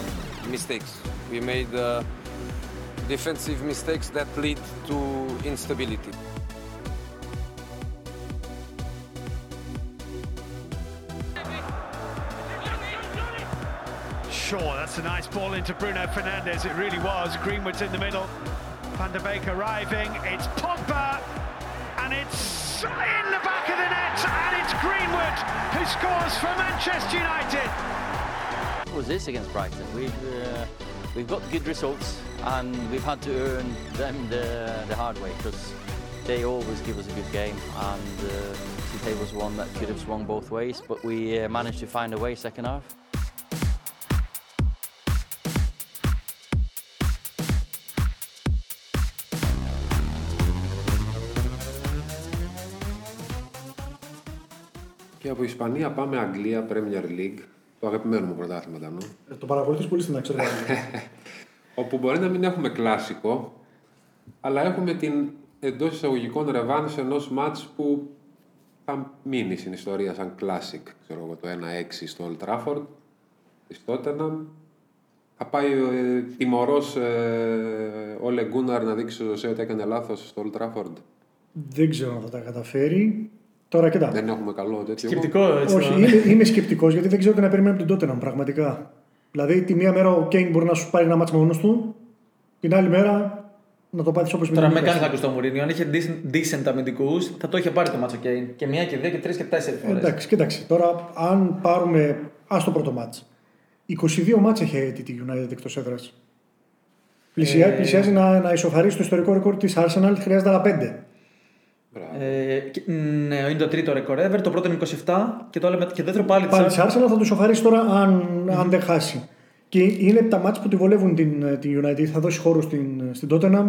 mistakes. We made uh, defensive mistakes that lead to instability. Sure, that's a nice ball into Bruno Fernandes. It really was. Greenwood's in the middle. Van der Beek arriving. It's Pogba. And it's in the back of the net. And it's Greenwood who scores for Manchester United. What was this against Brighton? We've uh, we've got good results and we've had to earn them the, the hard way because they always give us a good game and uh, today was one that could have swung both ways but we uh, managed to find a way second half. Από Ισπανία πάμε Αγγλία, Premier League, το αγαπημένο μου πρωτάθλημα ήταν. Ε, Το παρακολουθείς πολύ στην αξιολογία. όπου μπορεί να μην έχουμε κλάσικο, αλλά έχουμε την εντός εισαγωγικών ρεβάνς ενός μάτς που θα μείνει στην ιστορία σαν classic. Ξέρω εγώ, το 1-6 στο Old Trafford, της Tottenham. Θα πάει ε, τιμωρός ε, ο Λεγκούναρ να δείξει στο Ζωσέ ότι έκανε λάθος στο Old Trafford. Δεν ξέρω αν θα τα καταφέρει. Τώρα κοιτά. Δεν έχουμε καλό τέτοιο. Σκεπτικό έτσι. Όχι, το- είμαι, είμαι σκεπτικός γιατί δεν ξέρω τι να περιμένω από την Tottenham πραγματικά. Δηλαδή, τη μία μέρα ο Κέιν μπορεί να σου πάρει ένα μάτσο μόνος του, την άλλη μέρα να το πάθεις όπως Τώρα με κάνει να ακούς το Μουρίνιο. Αν είχε decent, decent αμυντικούς, θα το είχε πάρει το Μάτσο Κέιν. Και μία και δύο και τρεις και τέσσερις φορές. Εντάξει, κοίταξε. Τώρα, αν πάρουμε. Α το πρώτο μάτς. 22 μάτς έχει έτη τη United εκτός έδρας. Πλησιά, Ε, Πλησιάζει να, να ισοφαρίσει το ιστορικό ρεκόρ της Arsenal, χρειάζεται άλλα 5. Ε, και- ναι, είναι το τρίτο ρεκόρ ever. Το πρώτο είναι 27 και το, άλλο, με- και το δεύτερο πάλι, Πάλι της τη Arsenal θα το ισοφαρίσει τώρα αν, αν δεν χάσει. Και είναι τα μάτς που τη βολεύουν την, την United. Θα δώσει χώρο στην, στην Tottenham,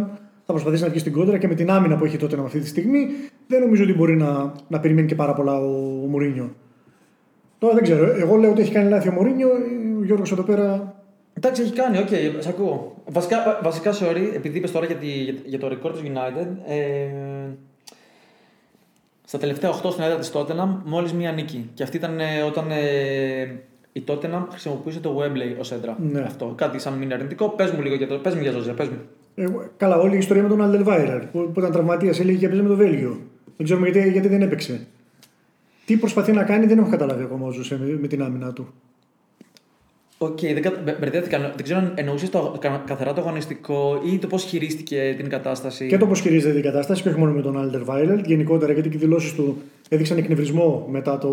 θα προσπαθήσει να βγει στην κόντρα και με την άμυνα που έχει η Tottenham αυτή τη στιγμή δεν νομίζω ότι μπορεί να, να περιμένει και πάρα πολλά ο, ο Μουρίνιο. Τώρα δεν ξέρω. Εγώ λέω ότι έχει κάνει λάθη ο Μουρίνιο. Ο Γιώργος εδώ πέρα Εντάξει, έχει κάνει, οκ, σε ακούω. Βασικά, βα- βασικά sorry, επειδή είπες τώρα για, τη, για, για το ρεκόρ του United. Ε, στα τελευταία 8 στην έδρα της Tottenham, μόλις μία νίκη. Και αυτή ήταν ε, όταν ε, η Tottenham χρησιμοποιούσε το Wembley ως έδρα. Ναι. Αυτό. Κάτι σαν μην αρνητικό. Πες μου λίγο για το. Πες μου για Ζοζέ, πες μου. Εγώ, καλά, όλη η ιστορία με τον Αλντερβάιρελντ που, που ήταν τραυματίας, έλεγε και έπαιζε με το Βέλγιο. Δεν ξέρουμε γιατί, γιατί δεν έπαιξε. Τι προσπαθεί να κάνει δεν έχω καταλάβει ακόμα ο Ζοσέ με, με την άμυνα του. Οκ, δεν κα- μπε- μπερδεύτηκα. Δεν ξέρω αν εννοούσες το, κα- καθαρά το αγωνιστικό ή το πώς χειρίστηκε την κατάσταση. Και το πώς χειρίζεται την κατάσταση και όχι μόνο με τον Άλντερβαϊρελντ, γενικότερα γιατί και οι δηλώσεις του έδειξαν εκνευρισμό μετά το,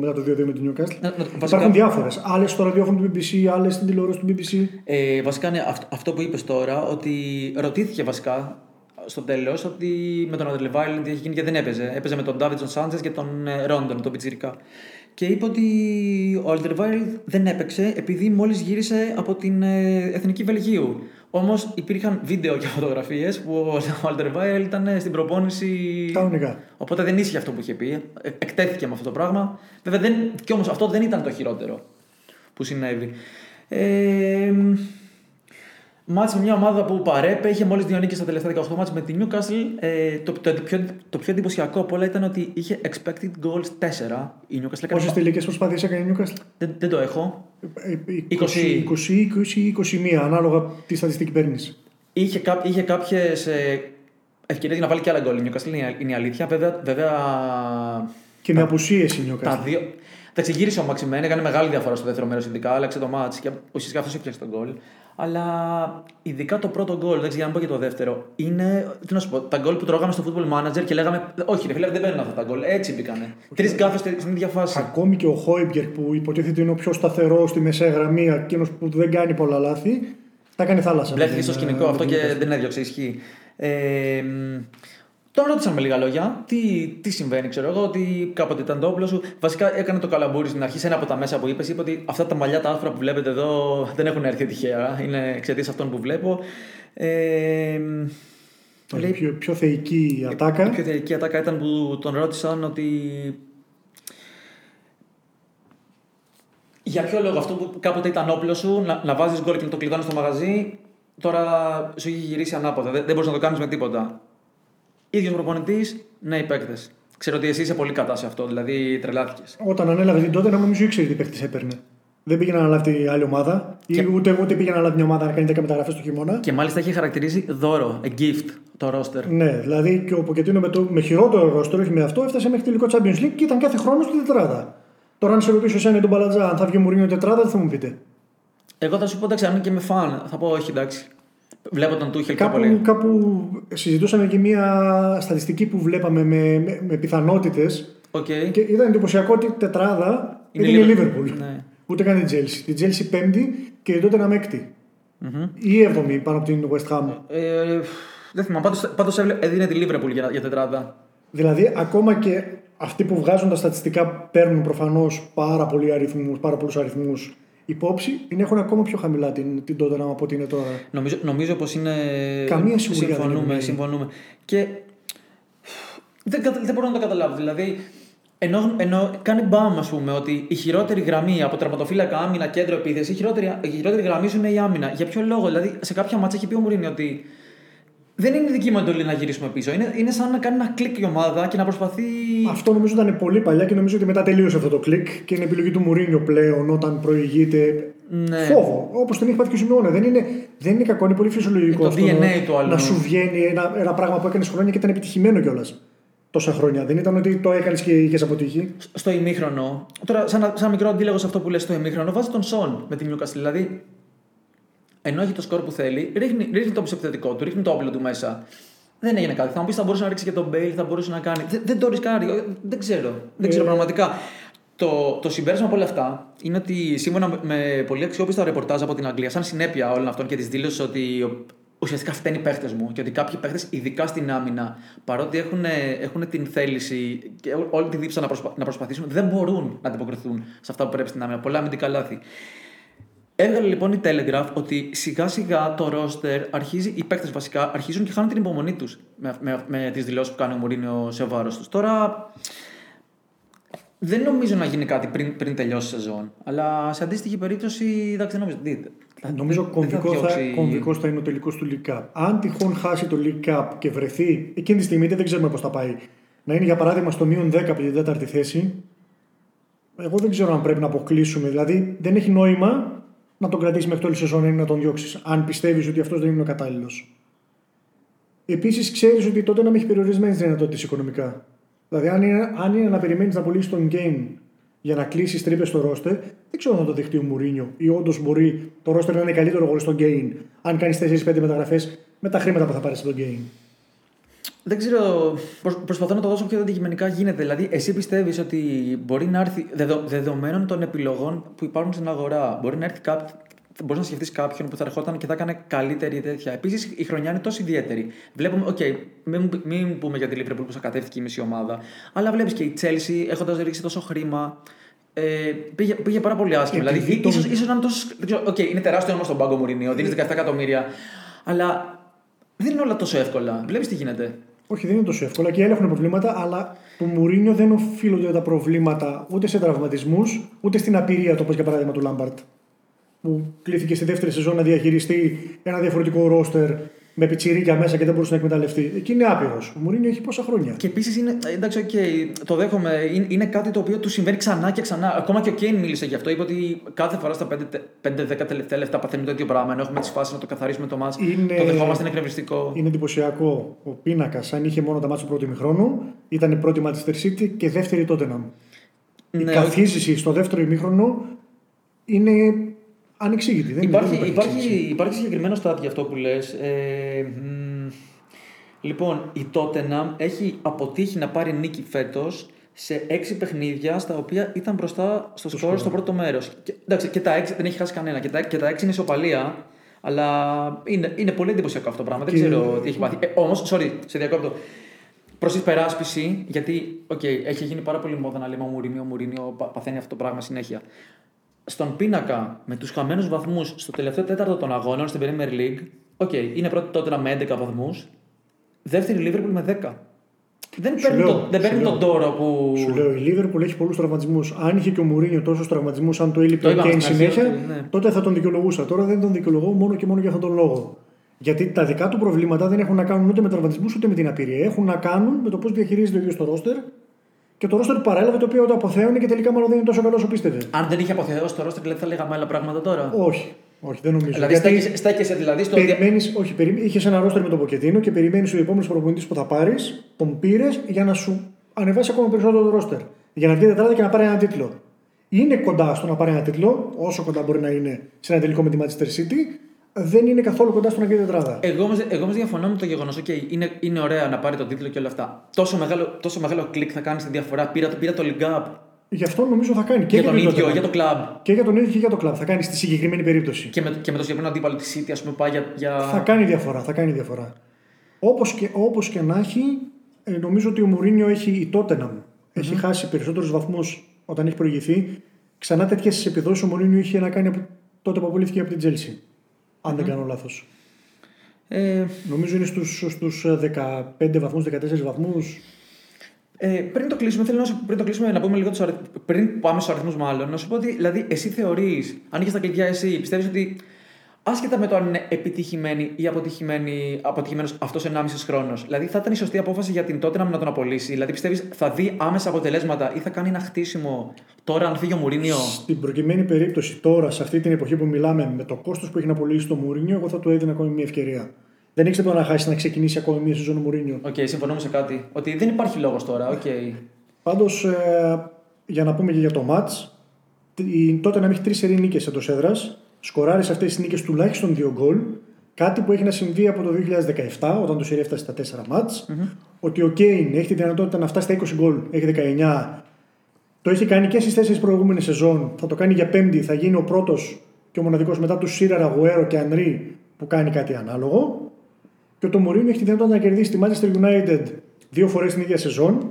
μετά το 2-2 με την Newcastle. Να- να- βασικά- Υπάρχουν διάφορες. Άλλες στο ραδιόφωνο του BBC, άλλες στην τηλεόραση του BBC. Ε, βασικά είναι αυτό, αυτό που είπες τώρα, ότι ρωτήθηκε βασικά στο τέλος ότι με τον Αντρελ Βάιλεντ τι έχει γίνει και δεν έπαιζε. Έπαιζε με τον Ντάβιτσον Σάντζε και τον ε, Ρόντον, τον Πιτσυρικά. Και είπε ότι ο Alderweireld δεν έπαιξε επειδή μόλις γύρισε από την ε, εθνική Βελγίου. Όμως υπήρχαν βίντεο και φωτογραφίες που ο Alderweireld ήταν στην προπόνηση. Κανονικά. Οπότε δεν ίσχυε αυτό που είχε πει. Ε, Εκτέθηκε με αυτό το πράγμα. Βέβαια, δεν, και όμως αυτό δεν ήταν το χειρότερο που συνέβη. Ε, Μάτς με μια ομάδα που παρέπε, είχε μόλις δύο νίκες στα τελευταία 18 μάτς με τη Newcastle. Ε, το, το, πιο, το πιο εντυπωσιακό από όλα ήταν ότι είχε expected goals 4. Η Newcastle έκανε. Πόσες τελικές προσπάθειες έκανε η Newcastle; Δεν, δεν το έχω. Ε, 20. 20, 20, 21, ανάλογα τι στατιστική παίρνεις. Είχε, κά, είχε κάποιες ε, ευκαιρίες να βάλει και άλλα γκολ η Newcastle, είναι, είναι η αλήθεια. Βέβαια, βέβαια Και με απουσίες η τα Newcastle. δύο. Εντάξει, γύρισε ο Μαξιμέν, έκανε μεγάλη διαφορά στο δεύτερο μέρος ειδικά, άλλαξε το μάτς και ουσιαστικά αυτό έφτιαξε τον γκολ. Αλλά ειδικά το πρώτο γκολ, δεν ξέρω για να πω και το δεύτερο, είναι. Τι να σου πω, τα γκολ που τρώγαμε στο football manager και λέγαμε. Όχι, ρε φίλε, δεν μπαίνουν αυτά τα γκολ. Έτσι μπήκανε. Τρεις γκάφες στην ίδια φάση. Ακόμη και ο Χόιμπιερ που υποτίθεται είναι ο πιο σταθερός στη μεσαία γραμμή, εκείνος που δεν κάνει πολλά λάθη, τα κάνει θάλασσα. Μπλέχτηκε με στο την, σκηνικό ε, αυτό με την και Newcastle. δεν έδιωξε, ισχύει. Ε, μ, Τον ρώτησαν με λίγα λόγια τι, τι συμβαίνει, ξέρω εγώ, ότι κάποτε ήταν το όπλο σου. Βασικά έκανε το καλαμπούρι στην αρχή, σε ένα από τα μέσα που είπες. Είπε ότι αυτά τα μαλλιά, τα άσπρα που βλέπετε εδώ δεν έχουν έρθει τυχαία. Είναι εξαιτίας αυτών που βλέπω. Ε, Λέει, πιο, πιο θεϊκή η ατάκα. Η πιο θεϊκή ατάκα ήταν που τον ρώτησαν ότι. Για ποιο λόγο αυτό που κάποτε ήταν όπλο σου, να, να βάζεις γκολ και να το κλειδώνεις στο μαγαζί, τώρα σου έχει γυρίσει ανάποδα. Δεν, δεν μπορείς να το κάνεις με τίποτα. Ίδιος προπονητής, νέοι παίκτες. Ξέρω ότι εσύ είσαι πολύ κατά σε αυτό, δηλαδή τρελάθηκες. Όταν ανέλαβε την τότε, νομίζω ήξερε τι παίκτης έπαιρνε. Δεν πήγε να αναλάβει άλλη ομάδα, και... ή ούτε, ούτε πήγε να αναλάβει μια ομάδα να κάνει 10 μεταγραφές το χειμώνα. Και μάλιστα είχε χαρακτηρίσει δώρο, a gift, το ρόστερ. Ναι, δηλαδή και ο Ποκετίνο με, το, με χειρότερο ρόστερ, όχι με αυτό, έφτασε μέχρι τελικό Champions League και ήταν κάθε χρόνο στη τετράδα. Τώρα, αν σε ρωτήσω εσένα τον Παλατζά, αν θα βγει Μουρίνιο τετράδα, τι θα μου πείτε. Εγώ θα σου πω εντάξει, αν είναι και με φαν, θα πω όχι εντάξει. Βλέπω τον Τούχελ κάπου, πολύ. Κάπου συζητούσαμε και μια στατιστική που βλέπαμε με, με, με πιθανότητες. Okay. Και ήταν εντυπωσιακό ότι τετράδα είναι η Λίβερπουλ. Ναι. Ούτε καν την Τζέλση. Την Τσέλσι πέμπτη και η Τότεναμ έκτη. Mm-hmm. Ή έβδομη πάνω από την West Ham. Ε, δεν θυμάμαι. Πάντως έδινε τη Λίβερπουλ για, για τετράδα. Δηλαδή, ακόμα και αυτοί που βγάζουν τα στατιστικά παίρνουν προφανώς πάρα, πάρα πολλούς αριθμούς υπόψη, την έχουν ακόμα πιο χαμηλά την, την τότε από ό,τι είναι τώρα. Νομίζω, νομίζω πως είναι. Καμία σιγουριά συμφωνούμε, δεν συμφωνούμε. Και δεν, δεν μπορώ να το καταλάβω. Δηλαδή, ενώ, ενώ κάνει μπαμ, ας πούμε, ότι η χειρότερη γραμμή από τερματοφύλακα, άμυνα, κέντρο επίθεση, η χειρότερη, η χειρότερη γραμμή σου είναι η άμυνα. Για ποιο λόγο, δηλαδή, σε κάποια μάτσα έχει πει ο Μουρίνη ότι δεν είναι δική μου εντολή να γυρίσουμε πίσω. Είναι, είναι σαν να κάνει ένα κλικ η ομάδα και να προσπαθεί. Αυτό νομίζω ήταν πολύ παλιά και νομίζω ότι μετά τελείωσε αυτό το κλικ και είναι επιλογή του Μουρίνιο πλέον όταν προηγείται. Ναι. Φόβο. Όπως τον έχει πάθει και ο Σιμεώνα. Δεν είναι, δεν είναι κακό, είναι πολύ φυσιολογικό το DNA να, του άλλου. να σου βγαίνει ένα, ένα πράγμα που έκανες χρόνια και ήταν επιτυχημένο κιόλας τόσα χρόνια. Δεν ήταν ότι το έκανες και είχες αποτύχει. Στο ημίχρονο. Τώρα, σαν, σαν μικρό αντίλογο σε αυτό που λες στο ημίχρονο, βάζει τον Σον με τη Newcastle. Δηλαδή, ενώ έχει το σκορ που θέλει, ρίχνει, ρίχνει το επιθετικό του, ρίχνει το όπλο του μέσα. Δεν έγινε κάτι. Θα μου πεις θα μπορούσε να ρίξει και τον Μπέιλ, θα μπορούσε να κάνει. Δεν, δεν το ρισκάρει. Δεν ξέρω. Δεν ξέρω ε... πραγματικά. Το, το συμπέρασμα από όλα αυτά είναι ότι σύμφωνα με πολύ αξιόπιστα ρεπορτάζ από την Αγγλία, σαν συνέπεια όλων αυτών και της δήλωσης ότι ουσιαστικά φταίνει οι παίχτες μου και ότι κάποιοι παίχτες, ειδικά στην άμυνα, παρότι έχουν, έχουν την θέληση και όλη τη δίψα να, προσπα, να προσπαθήσουν, δεν μπορούν να αντιποκριθούν σε αυτά που πρέπει στην άμυνα. Πολλά αμυντικά λάθη. Έβγαλε λοιπόν η Telegraph ότι σιγά σιγά το roster αρχίζει, οι παίκτες βασικά αρχίζουν και χάνουν την υπομονή τους με, με, με τις δηλώσεις που κάνει ο Μουρίνιο σε βάρος τους. Τώρα δεν νομίζω να γίνει κάτι πριν, πριν τελειώσει η σεζόν. Αλλά σε αντίστοιχη περίπτωση, εντάξει, δεν νομίζω. Νομίζω κομβικός θα, θα, κομβικός θα είναι ο τελικός του League Cup. Αν τυχόν χάσει το League Cup και βρεθεί εκείνη τη στιγμή, δεν ξέρουμε πώς θα πάει. Να είναι για παράδειγμα στο μείον 10 από την τέταρτη θέση. Εγώ δεν ξέρω αν πρέπει να αποκλείσουμε. Δηλαδή δεν έχει νόημα να τον κρατήσει μέχρι το όλη σεζόν ή να τον διώξεις. Αν πιστεύεις ότι αυτός δεν είναι ο κατάλληλος. Επίσης ξέρεις ότι τότε να μην έχει περιορισμένες δυνατότητες οικονομικά. Δηλαδή, αν είναι, αν είναι να περιμένεις να πουλήσεις τον game για να κλείσει τρύπες στο ρόστερ, δεν ξέρω αν θα το δεχτεί ο Μουρίνιο ή όντως μπορεί το ρόστερ να είναι καλύτερο χωρίς τον gain. Αν κάνεις 4-5 μεταγραφές με τα χρήματα που θα πάρεις στον gain. Δεν ξέρω. Προσπαθώ να το δώσω πιο αντικειμενικά γίνεται. Δηλαδή, εσύ πιστεύεις ότι μπορεί να έρθει δεδομένων των επιλογών που υπάρχουν στην αγορά, μπορεί να έρθει κάποιο, μπορείς να σκεφτείς κάποιον που θα ερχόταν και θα έκανε καλύτερη τέτοια. Επίσης, η χρονιά είναι τόσο ιδιαίτερη. Βλέπουμε, οκ, okay, μην, μην πούμε για τη Liverpool που κατέβηκε η μισή ομάδα, αλλά βλέπεις και η Chelsea έχοντας ρίξει τόσο χρήμα. Ε, πήγε, πήγε πάρα πολύ άσχημα. Δηλαδή, ίσως ίσως να είναι τόσο. OK, okay, είναι τεράστιο όνομα στον πάγκο Μουρίνιο, δίνεις 17 εκατομμύρια. Αλλά δεν είναι όλα τόσο εύκολα. Βλέπεις τι γίνεται. Όχι, δεν είναι τόσο εύκολα και οι έχουν προβλήματα, αλλά το Μουρίνιο δεν οφείλονται τα προβλήματα ούτε σε τραυματισμούς, ούτε στην απειρία, όπω για παράδειγμα του Λάμπαρτ που κλήθηκε στη δεύτερη σεζόν να διαχειριστεί ένα διαφορετικό ρόστερ με πιτσιρίκια μέσα και δεν μπορούσε να εκμεταλλευτεί. Εκεί είναι άπειρος. Ο Μουρίνιο έχει πόσα χρόνια; Και επίσης είναι. Εντάξει, okay, το δέχομαι. Είναι, είναι κάτι το οποίο του συμβαίνει ξανά και ξανά. Ακόμα και ο Κέιν μίλησε γι' αυτό. Είπε ότι κάθε φορά στα 5-10 τελευταία λεφτά παθαίνουμε το ίδιο πράγμα. Ενώ έχουμε τις φάσεις να το καθαρίσουμε το μάτι. Το δεχόμαστε, είναι εκνευριστικό. Είναι εντυπωσιακό. Ο πίνακας, αν είχε μόνο τα μάτια του πρώτου ημιχρόνου, ήταν η πρώτη Manchester City και δεύτερη Tottenham. Ναι, η καθίζηση στο δεύτερο ημίχρονο είναι ανεξήγητη. Δεν υπάρχει, υπάρχει, υπάρχει, υπάρχει συγκεκριμένο στάδιο για αυτό που λες. Ε, λοιπόν, η Tottenham έχει αποτύχει να πάρει νίκη φέτος σε έξι παιχνίδια στα οποία ήταν μπροστά στο σκορ στο πρώτο μέρος. Εντάξει, και τα έξι δεν έχει χάσει κανένα. Και τα, και τα έξι είναι ισοπαλία. Αλλά είναι, είναι πολύ εντυπωσιακό αυτό το πράγμα. Δεν ξέρω τι έχει πάθει. Ε, Όμως, sorry, σε διακόπτω. προς υπεράσπιση, γιατί okay, έχει γίνει πάρα πολύ μόδα να λέμε ο Μουρίνιο, ο Μουρίνιο πα- παθαίνει αυτό το πράγμα συνέχεια. Στον πίνακα, με τους χαμένους βαθμούς στο τελευταίο τέταρτο των αγώνων στην Premier League, OK, είναι πρώτη Τότεναμ με 11 βαθμούς, δεύτερη Liverpool με 10. Δεν Σου παίρνει, λέω, το, δεν σου παίρνει λέω. τον τόρο που. Σου λέω, η Λίβερπουλ έχει πολλούς τραυματισμούς. Αν είχε και ο Μουρίνιο τόσους τραυματισμούς, αν το έλειπε Το ο είπαμε Κέιν στην αρχή συνέχεια, ότι, ναι. τότε θα τον δικαιολογούσα. Τώρα δεν τον δικαιολογώ μόνο και μόνο για αυτόν τον λόγο. Γιατί τα δικά του προβλήματα δεν έχουν να κάνουν ούτε με τραυματισμούς ούτε με την απειρία. Έχουν να κάνουν με το πώς διαχειρίζεται ο ίδιος το ρόστερ και το ρόστερ που παρέλαβε το οποίο το αποθέωνε και τελικά μάλλον δεν είναι τόσο καλός όσο πίστευε. Αν δεν είχε αποθεώσει το ρόστερ, δηλαδή θα λέγαμε άλλα πράγματα τώρα. Όχι, όχι, δεν νομίζω. δηλαδή στέκεσαι, στέκεσαι δηλαδή στο. Περιμένεις, όχι, περι... είχες ένα ρόστερ με τον Ποκετίνο και περιμένεις ο επόμενος προπονητής που θα πάρεις, τον πήρες για να σου ανεβάσει ακόμα περισσότερο το ρόστερ. Για να βγει τετράδα και να πάρει ένα τίτλο. Είναι κοντά στο να πάρει ένα τίτλο, όσο κοντά μπορεί να είναι σε ένα τελικό με τη Manchester City, δεν είναι καθόλου κοντά στο να βγει τετράδα. Εγώ όμω εγώ όμως διαφωνώ με το γεγονός ότι είναι, είναι ωραία να πάρει τον τίτλο και όλα αυτά. Τόσο μεγάλο, τόσο μεγάλο κλικ θα κάνει στη διαφορά. Πήρα, το- πήρα το League Up Γι' αυτό νομίζω θα κάνει και για τον το ίδιο, Tottenham. για το κλαμπ. Και για τον ίδιο και για το κλαμπ. Θα κάνει στη συγκεκριμένη περίπτωση. Και με, και με το συγκεκριμένο αντίπαλο της City, ας πούμε, πάει για. για... Θα κάνει διαφορά. Θα κάνει διαφορά. Όπως και, όπως και να έχει, ε, νομίζω ότι ο Μουρίνιο έχει η Tottenham. Έχει χάσει περισσότερους βαθμούς όταν έχει προηγηθεί. Ξανά τέτοιες επιδόσεις ο Μουρίνιο είχε να κάνει από τότε που απολύθηκε από την Τζέλση. Αν δεν κάνω λάθος. Ε, Νομίζω είναι στους στους 15 βαθμούς, 14 βαθμούς. ε, πριν το κλείσουμε, θέλω να, σου, πριν το κλείσουμε να πούμε λίγο τους αριθμού. Πριν πάμε στους αριθμούς, μάλλον, να σου πω ότι δηλαδή, εσύ θεωρείς, αν είχες τα κλειδιά, εσύ πιστεύεις ότι άσχετα με το αν είναι επιτυχημένη ή αποτυχημένη, αποτυχημένος αυτός 1,5 χρόνος, δηλαδή θα ήταν η σωστή απόφαση για την τότε να τον απολύσει. Δηλαδή πιστεύεις θα δει άμεσα αποτελέσματα ή θα κάνει ένα χτίσιμο τώρα αν φύγει ο Μουρίνιο; Στην προκειμένη περίπτωση τώρα, σε αυτή την εποχή που μιλάμε, με το κόστος που έχει να πωλήσει το Μουρίνιο, εγώ θα του έδινα ακόμη μια ευκαιρία. Δεν έχει τίποτα να χάσει να ξεκινήσει ακόμη μια σεζόν ο Μουρίνιο. Οκ, συμφωνούμε σε κάτι. Ότι δεν υπάρχει λόγος τώρα. Οκ. Πάντως, ε, για να πούμε και για το ματς, Τότεναμ έχει τρεις σερί νίκες εντός έδρας. Σκοράρεις σε αυτές τις νίκες τουλάχιστον δύο γκολ. Κάτι που έχει να συμβεί από το 2017, όταν το σερί έφτασε στα 4 ματς. Ότι ο Κέιν έχει τη δυνατότητα να φτάσει στα 20 γκολ, έχει 19. Το έχει κάνει και στις 4 προηγούμενες σεζόν. Θα το κάνει για πέμπτη. Θα γίνει ο πρώτος και ο μοναδικός μετά του Σίρα, Ραγουέρο και Ανρί που κάνει κάτι ανάλογο. Και το Μωρίνο έχει τη δυνατότητα να κερδίσει τη Manchester United δύο φορές την ίδια σεζόν.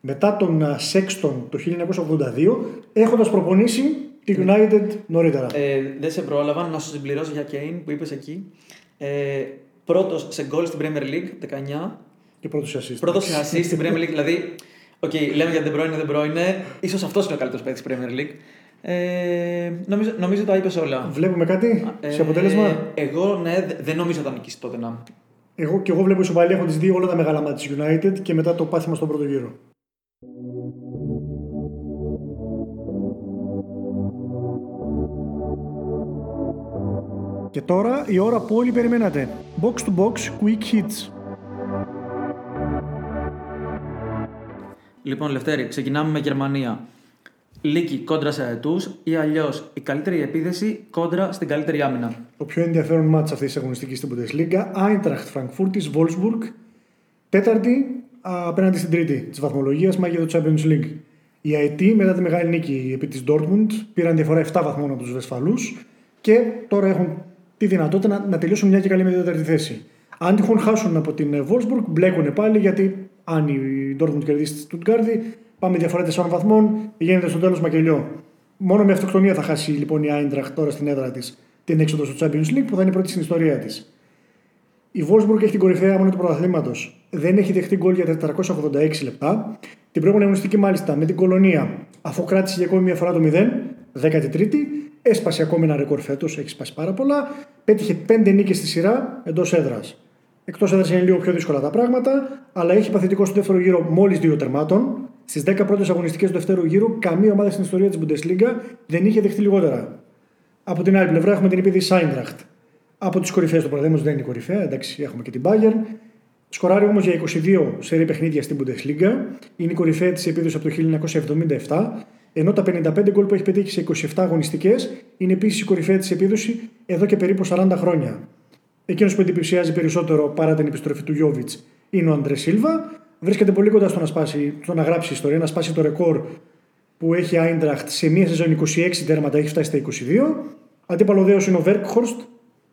Μετά τον α, Sexton το 1982, έχοντας προπονήσει τη United νωρίτερα. Ε, δεν σε πρόλαβα να σου συμπληρώσω για Κέιν που είπες εκεί. Ε, Πρώτος σε γκολ στην Premier League, 19. Και πρώτος assist. Πρώτος σε assist στην Premier League. Δηλαδή, οκ, λέμε για De Bruyne, De Bruyne. ίσως αυτός είναι ο καλύτερος παίκτης της Premier League. Ε, νομίζω, νομίζω τα είπες όλα. Βλέπουμε κάτι σε αποτέλεσμα; Ε, εγώ ναι, δε- δεν νομίζω ότι θα νικήσει Τότεναμ. Εγώ και εγώ βλέπω ισοπαλία έχοντας δει όλα τα μεγάλα ματς της United και μετά το πάθημα στον πρώτο γύρο. Και τώρα η ώρα που όλοι περιμένατε. Box to box quick hits. Λοιπόν, Λευτέρη, ξεκινάμε με Γερμανία. Λίκη κόντρα σε αετούς ή αλλιώς η καλύτερη επίδεση κόντρα στην καλύτερη άμυνα; Το πιο ενδιαφέρον μάτς αυτής της αγωνιστικής στην Bundesliga. Eintracht Frankfurt Wolfsburg. Τέταρτη α, απέναντι στην τρίτη της βαθμολογίας μα για το Champions League. Οι ΑΕΤ μετά τη μεγάλη νίκη επί της Dortmund πήραν διαφορά 7 βαθμών από τους Βεσφαλούς και τώρα έχουν τη δυνατότητα να, να τελειώσουν μια και καλή με την τέταρτη θέση. Αν τυχόν χάσουν από την ε, Wolfsburg, μπλέκουν πάλι γιατί αν η Dortmund κερδίσει τη Stuttgart, πάμε διαφορά 4 βαθμών, γίνεται στο τέλος μακελιό. Μόνο με αυτοκτονία θα χάσει λοιπόν η Eintracht τώρα στην έδρα της την έξοδο στο Champions League που θα είναι η πρώτη στην ιστορία της. Η Wolfsburg έχει την κορυφαία άμυνα του πρωταθλήματος. Δεν έχει δεχτεί γκολ για 486 λεπτά. Την προηγούμενη αγωνιστική μάλιστα με την Κολονία, αφού κράτησε για ακόμη μια φορά το 0, 13η, έσπασε ακόμη ένα ρεκόρ φέτος, έχει σπάσει πάρα πολλά. Πέτυχε 5 νίκες στη σειρά εντός έδρας. Εκτός έδρας είναι λίγο πιο δύσκολα τα πράγματα, αλλά έχει παθητικό στο δεύτερο γύρο μόλις δύο τερμάτων. Στις 10 πρώτες αγωνιστικές του δεύτερου γύρου, καμία ομάδα στην ιστορία της Bundesliga δεν είχε δεχτεί λιγότερα. Από την άλλη πλευρά έχουμε την επίδυση Eintracht. Από τις κορυφαίες του παραδείγματο δεν είναι η κορυφαία, εντάξει, έχουμε και την Bayern. Σκοράρει όμως για 22 σερή παιχνίδια στην Bundesliga. Είναι η κορυφαία της επίδοσης από το 1977. Ενώ τα 55 γκολ που έχει πετύχει σε 27 αγωνιστικές είναι επίσης η κορυφαία της επίδοση εδώ και περίπου 40 χρόνια. Εκείνος που εντυπωσιάζει περισσότερο παρά την επιστροφή του Γιώβιτς είναι ο Αντρέ Σίλβα. Βρίσκεται πολύ κοντά στο να, σπάσει, στο να γράψει ιστορία, να σπάσει το ρεκόρ που έχει η Eintracht σε μία σεζόν 26 τέρματα, έχει φτάσει στα 22. Αντίπαλο δέος είναι ο Βέρκχορστ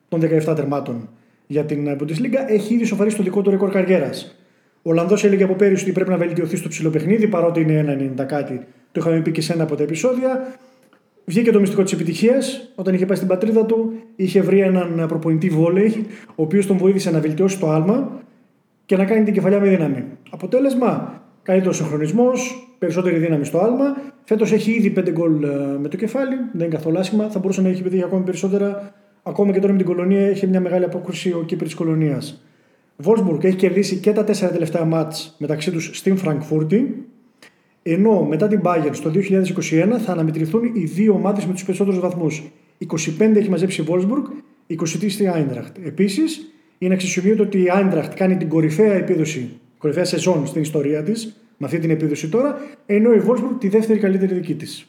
των 17 τερμάτων για την Bundesliga. Έχει ήδη σοφαρίσει το δικό του ρεκόρ καριέρας. Ο Ολλανδός έλεγε από πέρυσι ότι πρέπει να βελτιωθεί στο ψηλό παιχνίδι, παρότι είναι 1,90 κάτι. Το είχαμε πει και σε ένα από τα επεισόδια. Βγήκε το μυστικό της επιτυχίας όταν είχε πάει στην πατρίδα του. Είχε βρει έναν προπονητή βόλεϊ, ο οποίος τον βοήθησε να βελτιώσει το άλμα και να κάνει την κεφαλιά με δύναμη. Αποτέλεσμα, καλύτερος συγχρονισμός, περισσότερη δύναμη στο άλμα. Φέτος έχει ήδη 5 γκολ ε, με το κεφάλι, δεν είναι καθόλου άσχημα. Θα μπορούσε να έχει πετύχει ακόμη περισσότερα. Ακόμα και τώρα με την κολονία έχει μια μεγάλη απόκριση ο κύπρι της κολονίας. Βόλσμπουργκ έχει κερδίσει και τα τέσσερα τελευταία μάτς μεταξύ τους στην Φραγκφούρτη. Ενώ μετά την Bayern στο 2021 θα αναμετρηθούν οι δύο ομάδες με τους περισσότερους βαθμούς. 25 έχει μαζέψει η Βόλσμπουργκ, 23 η Άιντραχτ. Επίσης, είναι αξιοσημείωτο ότι η Άιντραχτ κάνει την κορυφαία επίδοση, κορυφαία σεζόν στην ιστορία της, με αυτή την επίδοση τώρα, ενώ η Βόλσμπουργκ τη δεύτερη καλύτερη δική της.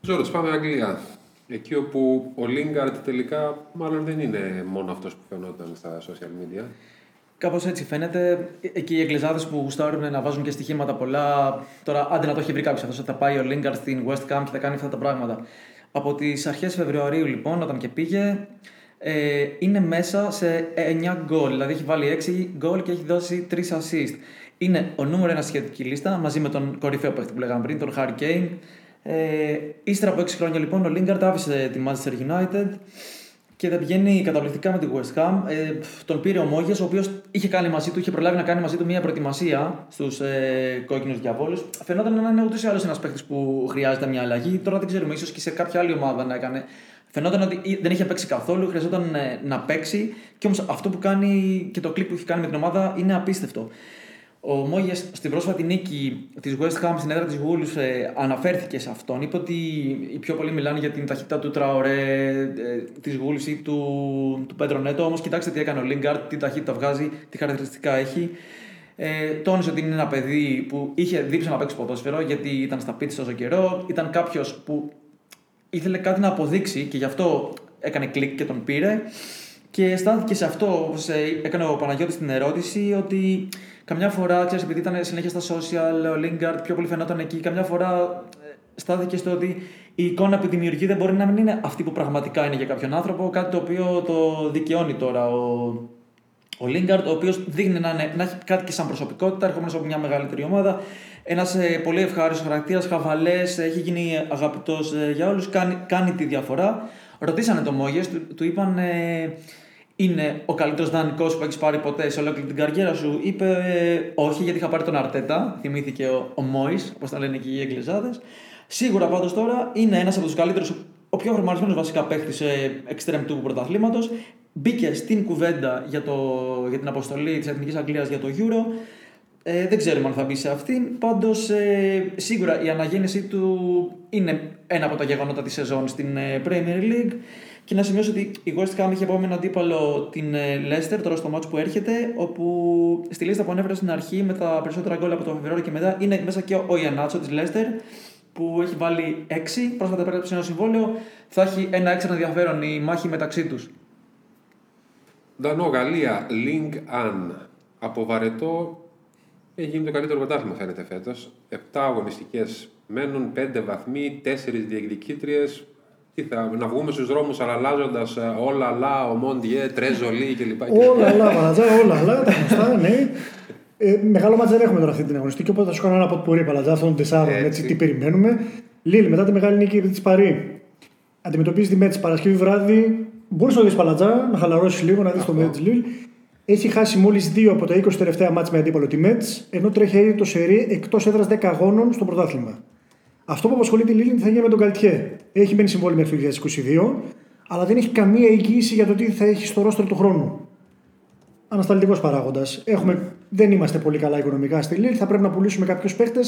Ζόρτ, πάμε Αγγλία. Εκεί όπου ο Λίγκαρτ τελικά μάλλον δεν είναι μόνο αυτός που φαινόταν στα social media. Κάπως έτσι φαίνεται. Εκεί οι Εγγλεζάδε που γουστάρουν να βάζουν και στοιχήματα πολλά. Τώρα, άντε να το έχει βρει κάποιος αυτός, θα πάει ο Λίγκαρτ στην West Camp και θα κάνει αυτά τα πράγματα. Από τις αρχές Φεβρουαρίου, λοιπόν, όταν και πήγε, ε, είναι μέσα σε 9 γκολ. Δηλαδή έχει βάλει 6 γκολ και έχει δώσει 3 assist. Είναι ο νούμερο ένας σχετική λίστα μαζί με τον κορυφαίο παίχτη που λέγαμε πριν, τον Harry Kane. Ε, ύστερα από 6 χρόνια λοιπόν ο Λίγκαρτ άφησε τη Manchester United και δεν πηγαίνει καταπληκτικά με τη West Ham. Ε, τον πήρε ο Μόγες, ο οποίος είχε κάνει μαζί του, είχε προλάβει να κάνει μαζί του μια προετοιμασία στους ε, κόκκινους διαβόλους. Φαινόταν να είναι ούτως ή άλλως ένας παίχτη που χρειάζεται μια αλλαγή. Τώρα δεν ξέρουμε, ίσως και σε κάποια άλλη ομάδα να έκανε. Φαινόταν ότι δεν είχε παίξει καθόλου, χρειαζόταν ε, να παίξει. Και όμως αυτό που κάνει και το κλικ που έχει κάνει με την ομάδα είναι απίστευτο. Ο Μόγες στην πρόσφατη νίκη της West Ham στην έδρα της Wolves ε, αναφέρθηκε σε αυτόν. Είπε ότι οι πιο πολλοί μιλάνε για την ταχύτητα του Τραωρέ, ε, της Wolves ή του, του Πέντρο Νέτο. Όμως κοιτάξτε τι έκανε ο Λίγκαρτ, τι ταχύτητα βγάζει, τι χαρακτηριστικά έχει. Ε, τόνισε ότι είναι ένα παιδί που είχε δείξει να παίξει ποδόσφαιρο γιατί ήταν στα πίτσα τόσο καιρό. Ήταν κάποιος που ήθελε κάτι να αποδείξει και γι' αυτό έκανε κλικ και τον πήρε. Και στάθηκε σε αυτό, όπως ε, έκανε ο Παναγιώτης την ερώτηση, ότι Καμιά φορά, ξέρεις, επειδή ήταν συνέχεια στα social, ο Lingard πιο πολύ φαινόταν εκεί, καμιά φορά ε, στάθηκε στο ότι η εικόνα που δημιουργεί δεν μπορεί να μην είναι αυτή που πραγματικά είναι για κάποιον άνθρωπο. Κάτι το οποίο το δικαιώνει τώρα ο, ο Lingard, ο οποίος δείχνει να, είναι, να έχει κάτι και σαν προσωπικότητα, ερχόμενος από μια μεγαλύτερη ομάδα. Ένας ε, πολύ ευχάριστος χαρακτήρας, χαβαλές, έχει γίνει αγαπητός ε, για όλους, κάνει, κάνει τη διαφορά. Ρωτήσανε τον Μόγες, του, του είπαν. Ε, είναι ο καλύτερος δανεικός που έχεις πάρει ποτέ σε ολόκληρη την καριέρα σου; Είπε ε, όχι, γιατί είχα πάρει τον Αρτέτα. Θυμήθηκε ο, ο Μόης, όπως τα λένε και οι Εγγλεζάδε. Σίγουρα πάντως τώρα είναι ένας από τους καλύτερους, ο πιο φορμαρισμένο βασικά παίχτης σε extreme του πρωταθλήματος. Μπήκε στην κουβέντα για, το, για την αποστολή της Εθνικής Αγγλίας για το Euro. Ε, δεν ξέρουμε αν θα μπει σε αυτήν. Πάντως, ε, σίγουρα η αναγέννησή του είναι ένα από τα γεγονότα της σεζόν στην ε, Premier League. Και να σημειώσω ότι η West Ham είχε επόμενο αντίπαλο την ε, Leicester τώρα στο μάτσο που έρχεται, όπου στη λίστα που ανέφερα στην αρχή με τα περισσότερα γκολ από το Φεβρουάριο και μετά είναι μέσα και ο Ιανάτσο της Leicester που έχει βάλει 6. Πρόσφατα πέρασε ένα συμβόλαιο. Θα έχει ένα έξτρα ενδιαφέρον η μάχη μεταξύ τους. Δανό Γαλλία, Link An. Από βαρετό έχει γίνει το καλύτερο πρωτάθλημα φαίνεται φέτος. 7 αγωνιστικές μένουν, 5 βαθμοί, 4 διεκδικήτριες. Τι θα, να βγούμε στους δρόμους αλλάζοντα ε, όλα λα, ο Μόντιε, τρέζολι κλπ. Όλα λα, Παλατζά, όλα λα, τα γνωστά, ναι. Ε, μεγάλο μάτς δεν έχουμε τώρα αυτή την αγωνιστική, οπότε θα σου κάνω ένα από που Παλατζά αυτών των τεσσάρων. Έτσι. έτσι. τι περιμένουμε. Λίλ, μετά τη μεγάλη νίκη της Παρή. Αντιμετωπίζεις τη Μέτς Παρασκευή βράδυ. Μπορείς να δεις Παλατζά, να χαλαρώσεις λίγο, να δεις το Μέτς Λίλ. Έχει χάσει μόλις δύο από τα 20 τελευταία μάτς με αντίπαλο τη Μέτς, ενώ τρέχει ήδη το σερί εκτός έδρας 10 αγώνων στο πρωτάθλημα. Αυτό που απασχολεί τη Λίλιν θα γίνει με τον Καλτιέ. Έχει μείνει συμβόλαιο μέχρι το 2022, αλλά δεν έχει καμία εγγύηση για το τι θα έχει στο ρόστρο του χρόνου. Ανασταλτικός παράγοντας. Δεν είμαστε πολύ καλά οικονομικά στη Λίλ, θα πρέπει να πουλήσουμε κάποιους παίχτε.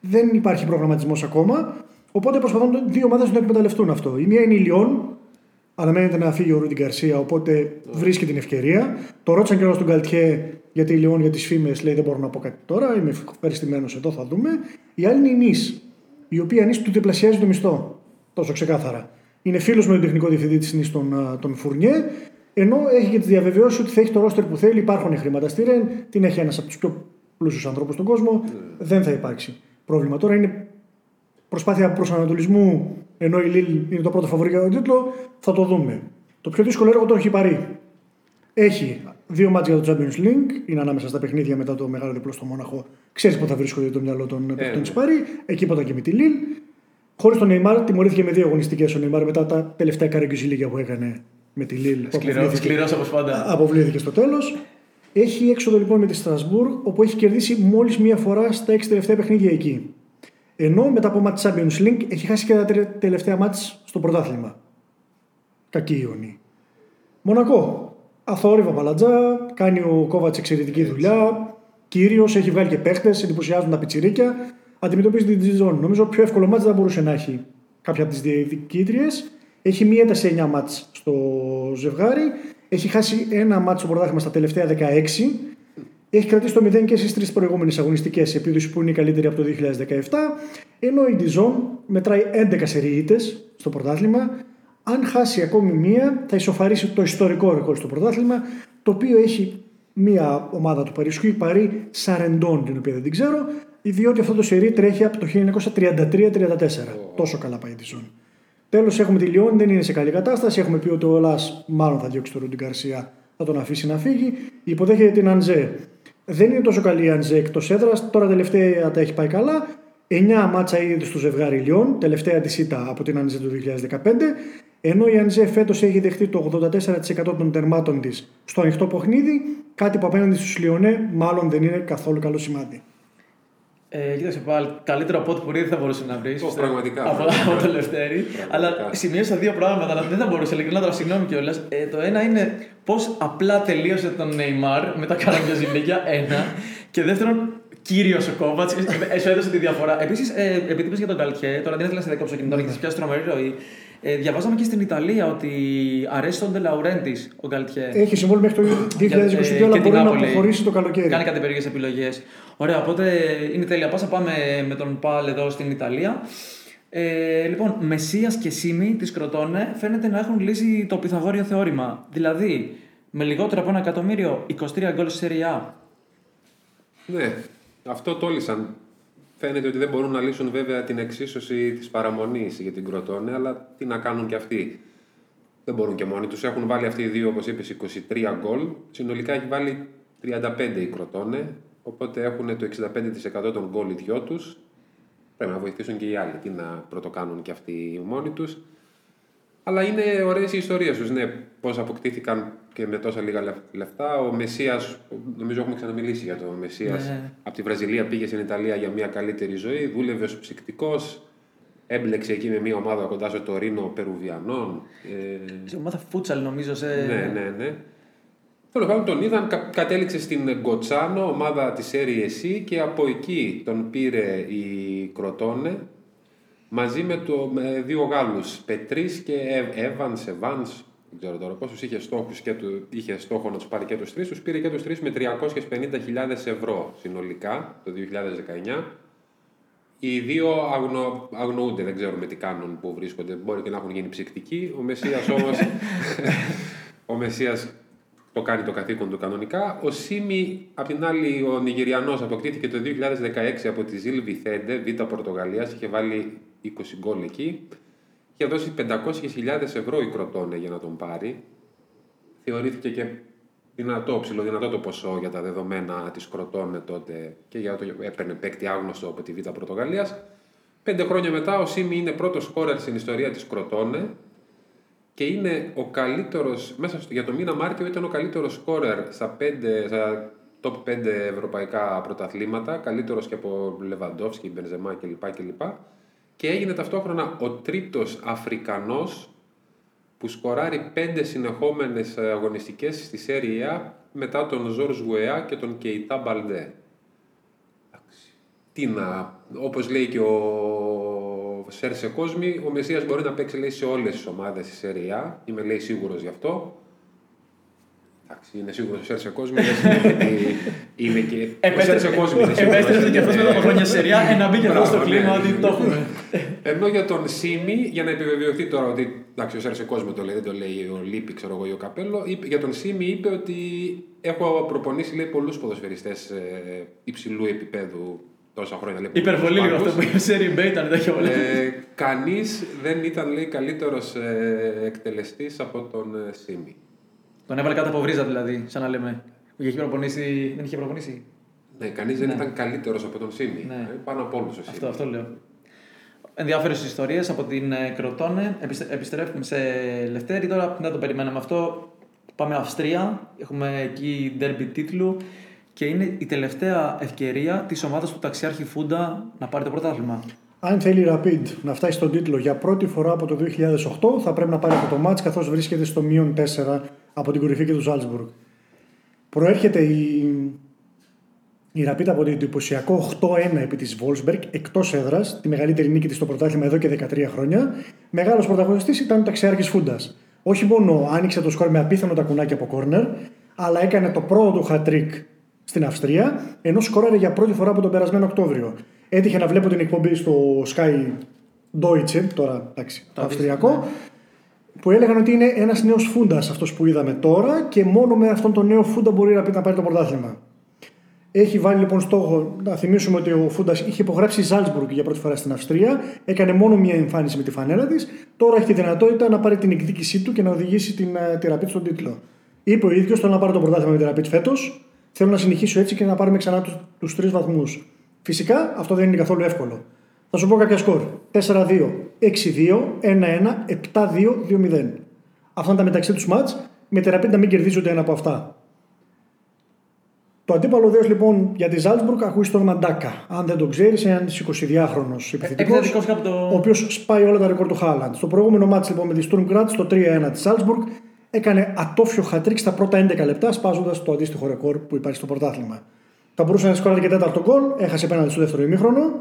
Δεν υπάρχει προγραμματισμός ακόμα. Οπότε προσπαθούν δύο ομάδες να εκμεταλλευτούν αυτό. Η μία είναι η Λιόν, αναμένεται να φύγει ο Ρούντιν Γκαρσία, οπότε βρίσκει την ευκαιρία. Το ρώτησαν και όλα στον Καλτιέ γιατί η Λιόν για τις φήμες λέει δεν μπορώ να πω κάτι τώρα. Είμαι ευχαριστημένος εδώ, θα δούμε. Η άλλη είναι η Νη, η οποία νη του διπλασιάζει το μισθό. Τόσο ξεκάθαρα. Είναι φίλος με τον τεχνικό διευθυντή της νη, τον, τον Φουρνιέ, ενώ έχει και τη διαβεβαιώσεις ότι θα έχει το ρόστερ που θέλει. Υπάρχουν χρήματα στη Ρεν, την έχει ένας από τους πιο πλούσιους ανθρώπους στον κόσμο. Δεν θα υπάρξει πρόβλημα. Τώρα είναι προσπάθεια προσανατολισμού, ενώ η Λίλ είναι το πρώτο φαβορή για τον τίτλο, θα το δούμε. Το πιο δύσκολο έργο το έχει πάρει. Έχει δύο μάτια για το Champions League, είναι ανάμεσα στα παιχνίδια μετά το μεγάλο διπλό στο Μόναχο. Ξέρεις πού θα βρίσκονται το μυαλό των παιχτών ναι. της Παρή. Εκεί που και με τη Λίλ. Χωρίς τον Νεϊμάρ, τιμωρήθηκε με δύο αγωνιστικές ο Νεϊμάρ μετά τα τελευταία καραγκιουζιλίγια που έκανε με τη Λίλ. που Σκληρό, αποβλήθηκε- σκληρός όπως πάντα. Αποβλήθηκε στο τέλος. Έχει έξοδο λοιπόν με τη Στρασβούρg, όπου έχει κερδίσει μόλις μία φορά στα έξι τελευταία παιχνίδια εκεί. Ενώ μετά από μάτς Champions League έχει χάσει και τα τρία τελευταία μάτς στο πρωτάθλημα. Κακή ιονή. Μονακό. Αθόρυβα παλατζά, κάνει ο Κόβατς εξαιρετική δουλειά. Κύριος, έχει βγάλει και παίχτες, εντυπωσιάζουν τα πιτσιρίκια. Αντιμετωπίζει την Τζιζόν. Νομίζω πιο εύκολο μάτς δεν θα μπορούσε να έχει κάποια από τις διεκδικήτριε. Έχει μία ήττα σε 9 μάτς στο ζευγάρι. Έχει χάσει ένα μάτς στο πρωτάθλημα στα τελευταία 16. Έχει κρατήσει το 0 και στις τρεις προηγούμενες αγωνιστικές επίδοση που είναι η καλύτερη από το 2017. Ενώ η Dijon μετράει 11 σερί στο πρωτάθλημα. Αν χάσει ακόμη μία, θα ισοφαρίσει το ιστορικό ρεκόρ στο πρωτάθλημα, το οποίο έχει μία ομάδα του Παρισιού, η Παρή Σαρεντών, την οποία δεν την ξέρω, διότι αυτό το σερί τρέχει από το 1933-34. Τόσο καλά πάει η Dijon. Τέλος, έχουμε τη Λιόν, δεν είναι σε καλή κατάσταση. Έχουμε πει ότι ο Λάς μάλλον θα διώξει τον Ρούντιν Καρσία, θα τον αφήσει να φύγει. Υποδέχεται την Αντζέ. Δεν είναι τόσο καλή η Αντζέ εκτός έδρας. Τώρα τελευταία τα έχει πάει καλά. 9 μάτσα ήδη στο ζευγάρι Λιόν, τελευταία της ήττα από την Αντζέ του 2015. Ενώ η Αντζέ φέτος έχει δεχτεί το 84% των τερμάτων της στο ανοιχτό παιχνίδι, κάτι που απέναντι στους Λιονέ μάλλον δεν είναι καθόλου καλό σημάδι. Ε, κοίταξε πάλι, καλύτερο από ό,τι μπορεί δεν θα μπορούσε να βρεις. Ω, πραγματικά, Από, πραγματικά. από το Λευτέρη. αλλά σημείωσα δύο πράγματα, αλλά δεν θα μπορούσε. Ειλικρινά τώρα, συγγνώμη κιόλας. Ε, το ένα είναι πώς απλά τελείωσε τον Νεϊμάρ με τα καραμπιαζιλίκια. Ένα. Και δεύτερον, κύριος ο Κόβατς. Σου έδωσε τη διαφορά. Επίσης, ε, επειδή είπες για τον Καλτιέ, τώρα δεν ήθελα να σε διακόψω κινητό, γιατί έχεις πιάσει τρομερή ροή. Ε, διαβάζαμε και στην Ιταλία ότι αρέσει τον Ντελαουρέντη ο Γκαλτιέ. Έχει συμβόλαιο μέχρι το 2022, Για- ε, αλλά και την μπορεί να Νάπολη. αποχωρήσει το καλοκαίρι. Κάνει κάτι περίεργε επιλογές. Ωραία, οπότε είναι τέλεια. Πάσα πάμε με τον Παλ εδώ στην Ιταλία. Ε, λοιπόν, Μεσία και Σίμι της Κροτώνε φαίνεται να έχουν λύσει το Πυθαγόριο θεώρημα. Δηλαδή, με λιγότερο από ένα εκατομμύριο, 23 γκολ στη Serie A. Ναι, αυτό τόλισαν. Φαίνεται ότι δεν μπορούν να λύσουν βέβαια την εξίσωση της παραμονής για την Κροτώνε, αλλά τι να κάνουν κι αυτοί. Δεν μπορούν και μόνοι τους. Έχουν βάλει αυτοί οι δύο, όπως είπες, 23 γκολ. Συνολικά έχει βάλει 35 η Κροτώνε. Οπότε έχουν το 65% των γκολ οι δυο τους. Πρέπει να βοηθήσουν και οι άλλοι. Τι να πρωτοκάνουν κι αυτοί μόνοι τους. Αλλά είναι ωραίες οι ιστορίες τους. Ναι, πώς αποκτήθηκαν και με τόσα λίγα λεφ- λεφτά. Ο Μεσία, νομίζω έχουμε ξαναμιλήσει για τον Μεσία. Ναι. Από τη Βραζιλία πήγε στην Ιταλία για μια καλύτερη ζωή. Δούλευε ως ψυκτικός. Έμπλεξε εκεί με μια ομάδα κοντά στο Τωρίνο Περουβιανών. Ε, Σε ομάδα φούτσαλ, νομίζω. Σε... ναι, ναι, ναι. Τέλος πάντων τον είδαν, κα- κατέληξε στην Γκοτσάνο, ομάδα της Serie C και από εκεί τον πήρε η Κροτώνε μαζί με, το, με δύο Γάλλους, Πετρίς και Evans, Evans, δεν ξέρω τώρα πόσους είχε στόχους και του, είχε στόχο να τους πάρει και τους τρεις, τους πήρε και τους τρεις με 350.000 ευρώ συνολικά το 2019. Οι δύο αγνο, αγνοούνται, δεν ξέρουμε τι κάνουν, που βρίσκονται. Μπορεί και να έχουν γίνει ψυκτικοί. Ο Μεσσίας όμως, ο Μεσσίας το κάνει το καθήκον του κανονικά. Ο Σίμι, απ' την άλλη, ο Νιγηριανός αποκτήθηκε το 2016 από τη Ζιλ Βιθέντε, Β' Πορτογαλίας, είχε βάλει 20 γκολ εκεί. Είχε δώσει 500.000 ευρώ η Κροτώνε για να τον πάρει. Θεωρήθηκε και δυνατό, ψηλοδυνατό το ποσό για τα δεδομένα της Κροτώνε τότε και για το έπαιρνε παίκτη άγνωστο από τη Β' Πορτογαλίας. Πέντε χρόνια μετά ο Σίμι είναι πρώτος σκόρερ στην ιστορία της Κροτώνε και είναι ο καλύτερος, μέσα στο, για το μήνα Μάρτιο ήταν ο καλύτερος σκόρερ στα, πέντε, στα top 5 ευρωπαϊκά πρωταθλήματα, καλύτερος και από Λεβαντόφσκι, Μπενζεμά κλπ. κλπ. Και έγινε ταυτόχρονα ο τρίτος Αφρικανός που σκοράρει πέντε συνεχόμενες αγωνιστικές στη Serie A μετά τον Ζορζ Γουεά και τον Κεϊτά Μπαλντέ. Εντάξει. Τι να... Όπως λέει και ο Σέρσε Κόσμη, ο Μεσσίας μπορεί να παίξει λέει, σε όλες τις ομάδες στη Serie A. Είμαι λέει σίγουρος γι' αυτό. Εντάξει, είναι σίγουρος ο Σέρσε Κόσμη, δεν σημαίνει ότι είναι και... ο Σέρσε Κόσμη είναι σίγουρος. Επέστρεψε και αυτός μετά από χρόνια σεριά. Ε, να μπει και αυτός στο Μπράβο, κλίμα ναι. ότι το έχουμε. Ενώ για τον Σίμι, για να επιβεβαιωθεί τώρα ότι. Εντάξει, ο Σέρσε Κόσμο το λέει, δεν το λέει ο Λίπη, ξέρω εγώ, ή ο Καπέλο. είπε- για τον Σίμι είπε ότι έχω προπονήσει λέει, πολλούς ποδοσφαιριστές ε, υψηλού επίπεδου τόσα χρόνια. Λέει, πολλούς Υπερβολή λίγο πάγκους. αυτό που είπε. Σερι Μπέ ήταν τα όλα. Ε, Κανείς δεν ήταν λέει καλύτερος ε, εκτελεστής από τον ε, Σίμι. Τον έβαλε κάτω από βρίζα δηλαδή, σαν να λέμε. Είχε προπονήσει, δεν είχε προπονήσει. Ναι, κανείς δεν ήταν καλύτερος από τον Σίμι. Ναι. Ε, Πάνω από όλους ο Σίμι. Αυτό, αυτό λέω. Ενδιαφέρουσες ιστορίες από την ε, Κροτώνε. Επιστε- Επιστρέφουμε σε Λευτέρη. Τώρα δεν το περιμέναμε αυτό. Πάμε Αυστρία. Έχουμε εκεί ντέρμπι τίτλου. Και είναι η τελευταία ευκαιρία της ομάδας του ταξιάρχη Φούντα να πάρει το πρωτάθλημα. Αν θέλει η Rapid να φτάσει στον τίτλο για πρώτη φορά από το 2008, θα πρέπει να πάρει αυτό το μάτς καθώς βρίσκεται στο μείον 4 από την κορυφή και του Ζάλτσμπουργκ. Προέρχεται η, η Rapid από το εντυπωσιακό 8-1 επί της Wolfsburg εκτός έδρας, τη μεγαλύτερη νίκη της στο πρωτάθλημα εδώ και 13 χρόνια. Μεγάλος πρωταγωνιστής ήταν ο ταξιάρχης Φούντας. Όχι μόνο άνοιξε το σκορ με απίθανο τα κουνάκια από κόρνερ, αλλά έκανε το πρώτο του hat-trick στην Αυστρία, ενώ σκόραρε για πρώτη φορά από τον περασμένο Οκτώβριο. Έτυχε να βλέπω την εκπομπή στο Sky Deutsche, τώρα εντάξει, το αυστριακό, που έλεγαν ότι είναι ένας νέος φούντας αυτός που είδαμε τώρα και μόνο με αυτόν τον νέο φούντα μπορεί να πει να πάρει το πρωτάθλημα. Έχει βάλει λοιπόν στόχο να θυμίσουμε ότι ο Φούντας είχε υπογράψει Ζάλτσμπουργκ για πρώτη φορά στην Αυστρία. Έκανε μόνο μία εμφάνιση με τη φανέλα της. Τώρα έχει τη δυνατότητα να πάρει την εκδίκησή του και να οδηγήσει την ε, τη Rapid στον τίτλο. Είπε ο ίδιος: Θέλω να πάρω το πρωτάθλημα με τη Rapid φέτος. Θέλω να συνεχίσω έτσι και να πάρουμε ξανά τους τρεις βαθμούς. Φυσικά αυτό δεν είναι καθόλου εύκολο. Θα σου πω κάποια σκορ. 4-2, 6-2, 1-1, 7-2, 2-0. Αυτά είναι τα μεταξύ τους μάτς, με τη Rapid να μην κερδίζει ούτε ένα από αυτά. Το αντίπαλο δέος λοιπόν για τη Ζάλτσμπουργκ ακούει στον Μαντάκα. Αν δεν το ξέρεις, είναι ένας 22χρονο επιθετικός. Επιθετικός κάπου το- Ο οποίος σπάει όλα τα ρεκόρ του Χάλαντ. Στο προηγούμενο μάτι λοιπόν με τη Sturm Graz, το 3-1 της Ζάλτσμπουργκ, έκανε ατόφιο χατρίκ στα πρώτα 11 λεπτά, σπάζοντας το αντίστοιχο ρεκόρ που υπάρχει στο πρωτάθλημα. Θα μπορούσε να σκόραρε και τέταρτο γκολ, έχασε πέναντι στο δεύτερο ημίχρονο,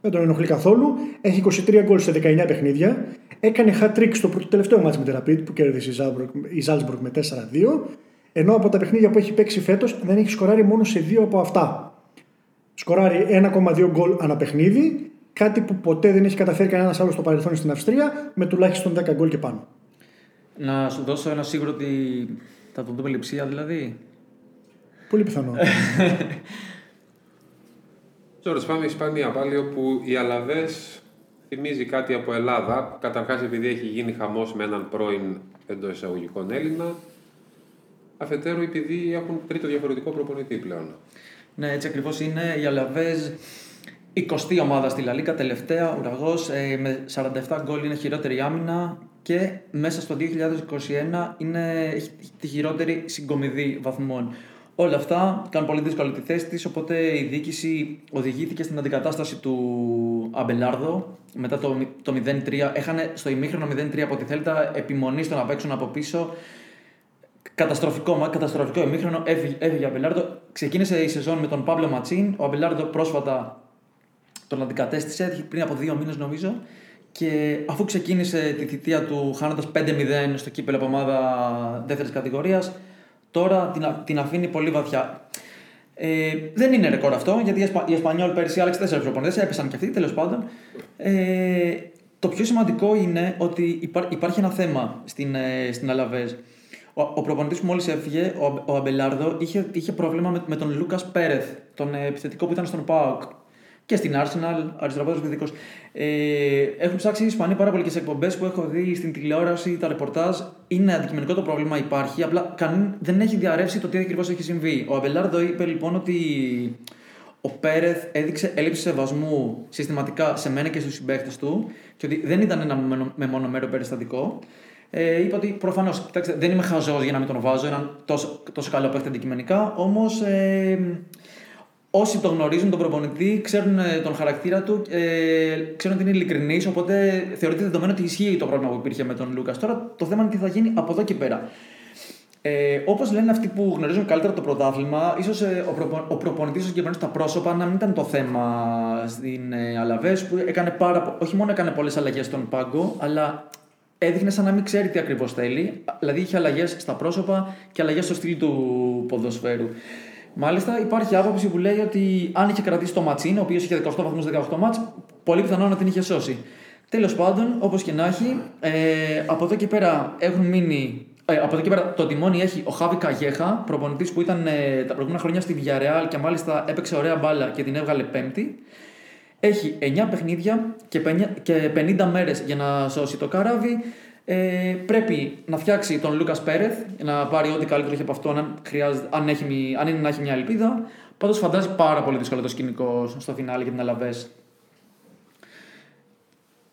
δεν τον ενοχλεί καθόλου. Έχει 23 γκολ σε 19 παιχνίδια. Έκανε hat-trick στο πρώτο τελευταίο μάτι με τη Rapid που κέρδισε η Ζάλτσμπουργκ- η Ζάλτσμπουργκ με 4-2. Ενώ από τα παιχνίδια που έχει παίξει φέτος δεν έχει σκοράρει μόνο σε δύο από αυτά. Σκοράρει 1,2 γκολ ανά παιχνίδι, κάτι που ποτέ δεν έχει καταφέρει κανένας άλλος στο παρελθόν στην Αυστρία, με τουλάχιστον 10 γκολ και πάνω. Να σου δώσω ένα σίγουρο ότι θα τον δούμε λειψία δηλαδή. Πολύ πιθανό. Τώρα πάμε Ισπανία πάλι όπου η Αλαβές θυμίζει κάτι από Ελλάδα. Καταρχάς επειδή έχει γίνει χαμός με έναν πρώην εντός εισαγωγικών Έλληνα. Αφετέρου επειδή έχουν τρίτο διαφορετικό προπονητή πλέον. Ναι, έτσι ακριβώς είναι. Η Αλαβέζ, 20η ομάδα στη Λαλίκα, τελευταία, ουραγός, με 47 γκολ είναι χειρότερη άμυνα και μέσα στο 2021 είναι, έχει τη χειρότερη συγκομιδή βαθμών. Όλα αυτά κάνουν πολύ δύσκολη τη θέση της, οπότε η διοίκηση οδηγήθηκε στην αντικατάσταση του Αμπελάρδο μετά το, το 0-3. Έχανε στο ημίχρονο 0-3 από τη Θέλτα επιμονή στο να παίξουν από πίσω. Καταστροφικό, μα- καταστροφικό ημίχρονο. Έφυγε, έφυγε ο Αμπελάρδο. Ξεκίνησε η σεζόν με τον Παύλο Ματσίν. Ο Αμπελάρδο πρόσφατα τον αντικατέστησε πριν από δύο μήνες νομίζω. Και αφού ξεκίνησε τη θητεία του χάνοντας 5-0 στο κύπελο από ομάδα δεύτερης κατηγορίας, τώρα την, α- την αφήνει πολύ βαθιά. Ε, δεν είναι ρεκόρ αυτό, γιατί οι Εσπα- οι Εσπανιόλ πέρυσι άλλαξε 4 προπονητές, έπεσαν και αυτοί τέλος πάντων. Ε, το πιο σημαντικό είναι ότι υπά- υπάρχει ένα θέμα στην, ε, στην Αλαβέζ. Ο, ο προπονητής που μόλις έφυγε, ο, ο Αμπελάρδο, είχε, είχε πρόβλημα με, με τον Λούκας Πέρεθ, τον ε, επιθετικό που ήταν στον ΠΑΟΚ και στην Arsenal, αριστεροπόδο επιθετικό. Ε, έχουν ψάξει οι Ισπανοί πάρα πολύ και σε εκπομπές που έχω δει στην τηλεόραση, τα ρεπορτάζ. Είναι αντικειμενικό το πρόβλημα, υπάρχει. Απλά κανεί δεν έχει διαρρεύσει το τι ακριβώς έχει συμβεί. Ο Αμπελάρδο είπε λοιπόν ότι ο Πέρεθ έδειξε έλλειψη σεβασμού συστηματικά σε μένα και στους συμπαίχτες του και ότι δεν ήταν ένα μεμονω- μεμονωμένο περιστατικό. Ε, είπε ότι προφανώς, κοιτάξτε, δεν είμαι χαζός για να μην τον βάζω, έναν τόσο, τόσο καλό παίχτη αντικειμενικά. Όμως ε, όσοι τον γνωρίζουν τον προπονητή ξέρουν ε, τον χαρακτήρα του, ε, ξέρουν ότι είναι ειλικρινής, οπότε θεωρείται δεδομένο ότι ισχύει το πρόβλημα που υπήρχε με τον Λούκας. Τώρα το θέμα είναι τι θα γίνει από εδώ και πέρα. Ε, Όπως λένε αυτοί που γνωρίζουν καλύτερα το πρωτάθλημα, ίσως ε, ο, προπο, ο προπονητής ο συγκεκριμένος στα πρόσωπα να μην ήταν το θέμα στην ε, Αλαβές, που έκανε πάρα, πο- όχι μόνο έκανε πολλές αλλαγές στον πάγκο, αλλά έδειχνε σαν να μην ξέρει τι ακριβώς θέλει. Δηλαδή είχε αλλαγές στα πρόσωπα και αλλαγές στο στυλ του ποδοσφαίρου. Μάλιστα, υπάρχει άποψη που λέει ότι αν είχε κρατήσει το Ματσίν, ο οποίος είχε 18 βαθμούς 18 μάτς, πολύ πιθανό να την είχε σώσει. Τέλος πάντων, όπως και να έχει, ε, από εδώ και πέρα έχουν μείνει. Ε, από εδώ και πέρα το τιμόνι έχει ο Χάβι Καγέχα, προπονητής που ήταν ε, τα προηγούμενα χρόνια στη Villarreal και μάλιστα έπαιξε ωραία μπάλα και την έβγαλε πέμπτη. Έχει 9 παιχνίδια και 50 και 50 μέρες για να σώσει το καράβι. Ε, πρέπει να φτιάξει τον Λούκας Πέρεθ για να πάρει ό,τι καλύτερο έχει από αυτό, αν, χρειάζεται, αν, έχει, μη- αν είναι να έχει μια ελπίδα. Πάντως φαντάζει πάρα πολύ δύσκολο το σκηνικό στο φινάλε για την Αλαβές.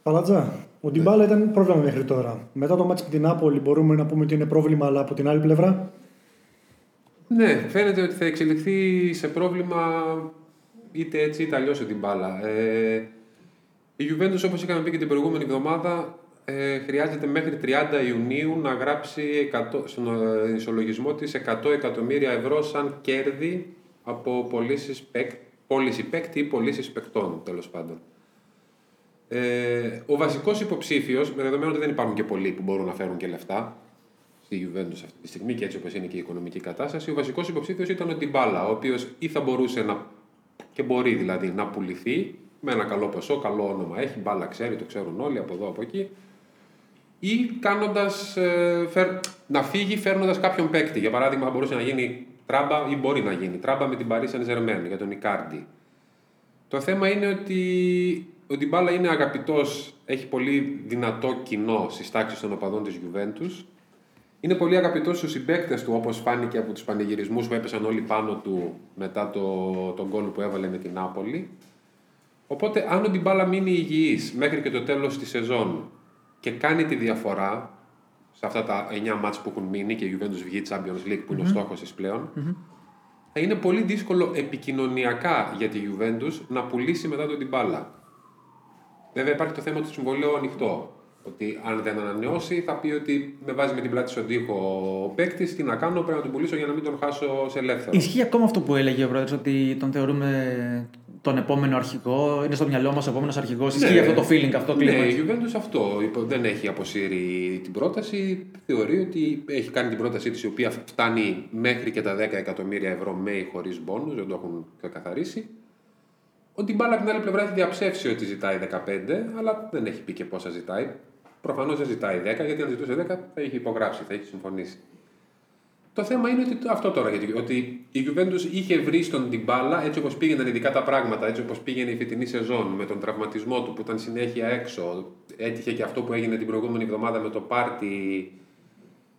Παλατζά, ο Ντιμπάλα ήταν πρόβλημα μέχρι τώρα. Μετά το μάτς με την Νάπολη μπορούμε να πούμε ότι είναι πρόβλημα, αλλά από την άλλη πλευρά; Ναι, φαίνεται ότι θα εξελιχθεί σε πρόβλημα είτε έτσι είτε αλλιώς την μπάλα. Ε, η Juventus, όπως είχαμε πει και την προηγούμενη εβδομάδα, ε, χρειάζεται μέχρι 30 Ιουνίου να γράψει 100, στον ε, ισολογισμό της 100 εκατομμύρια ευρώ σαν κέρδη από πωλήσεις παίκ, πώληση παίκτη ή πωλήσεις παικτών, τέλος πάντων. Ε, ο βασικός υποψήφιος, με δεδομένο ότι δεν υπάρχουν και πολλοί που μπορούν να φέρουν και λεφτά, στη Juventus αυτή τη στιγμή και έτσι όπως είναι και η οικονομική κατάσταση, ο βασικός υποψήφιος ήταν ο Ντιμπάλα, ο οποίος ή θα μπορούσε να, και μπορεί δηλαδή να πουληθεί με ένα καλό ποσό, καλό όνομα έχει, μπάλα ξέρει, το ξέρουν όλοι από εδώ από εκεί, ή κάνοντας, ε, φέρ, να φύγει φέρνοντας κάποιον παίκτη. Για παράδειγμα, θα μπορούσε να γίνει τράμπα ή μπορεί να γίνει τράμπα με την Paris Saint-Germain για τον Ικάρντι. Το θέμα είναι ότι ο Ντιμπάλα είναι αγαπητός, έχει πολύ δυνατό κοινό στις τάξεις των οπαδών της Juventus. Είναι πολύ αγαπητός στους συμπαίκτες του, όπως φάνηκε από τους πανηγυρισμούς που έπεσαν όλοι πάνω του μετά το, τον γκολ που έβαλε με την Νάπολη. Οπότε, αν ο Ντιμπάλα μείνει υγιής μέχρι και το τέλος της σεζόν και κάνει τη διαφορά σε αυτά τα 9 μάτς που έχουν μείνει και η Juventus βγει Champions League που είναι ο στόχος της πλέον, θα είναι πολύ δύσκολο επικοινωνιακά για τη Juventus να πουλήσει μετά τον Ντιμπάλα. Βέβαια υπάρχει το θέμα του συμβολέου ανοιχτό. Ότι αν δεν ανανεώσει, θα πει ότι με βάζει με την πλάτη στον τοίχο ο παίκτης. Τι να κάνω, πρέπει να τον πουλήσω για να μην τον χάσω σε ελεύθερο. Ισχύει ακόμα αυτό που έλεγε ο πρόεδρος, ότι τον θεωρούμε τον επόμενο αρχηγό. Είναι στο μυαλό μας ο επόμενος αρχηγός. Ισχύει αυτό το feeling, αυτό το κλίμα. Ναι, η Juventus αυτό. υπο- Δεν έχει αποσύρει την πρόταση. Θεωρεί ότι έχει κάνει την πρότασή της η οποία φτάνει μέχρι και τα 10 εκατομμύρια ευρώ με ή χωρίς μπόνου. Δεν το έχουν ξεκαθαρίσει. Ο Ντιμπάλα από την άλλη πλευρά έχει διαψεύσει ότι ζητάει 15, αλλά δεν έχει πει και πόσα ζητάει. Προφανώς δεν ζητάει 10, γιατί αν ζητούσε 10 θα είχε υπογράψει, θα είχε συμφωνήσει. Το θέμα είναι ότι το- αυτό τώρα, γιατί, ότι η Juventus είχε βρει στον Ντιμπάλα έτσι όπως πήγαιναν ειδικά τα πράγματα, έτσι όπως πήγαινε η φετινή σεζόν με τον τραυματισμό του που ήταν συνέχεια έξω. Έτυχε και αυτό που έγινε την προηγούμενη εβδομάδα με το πάρτι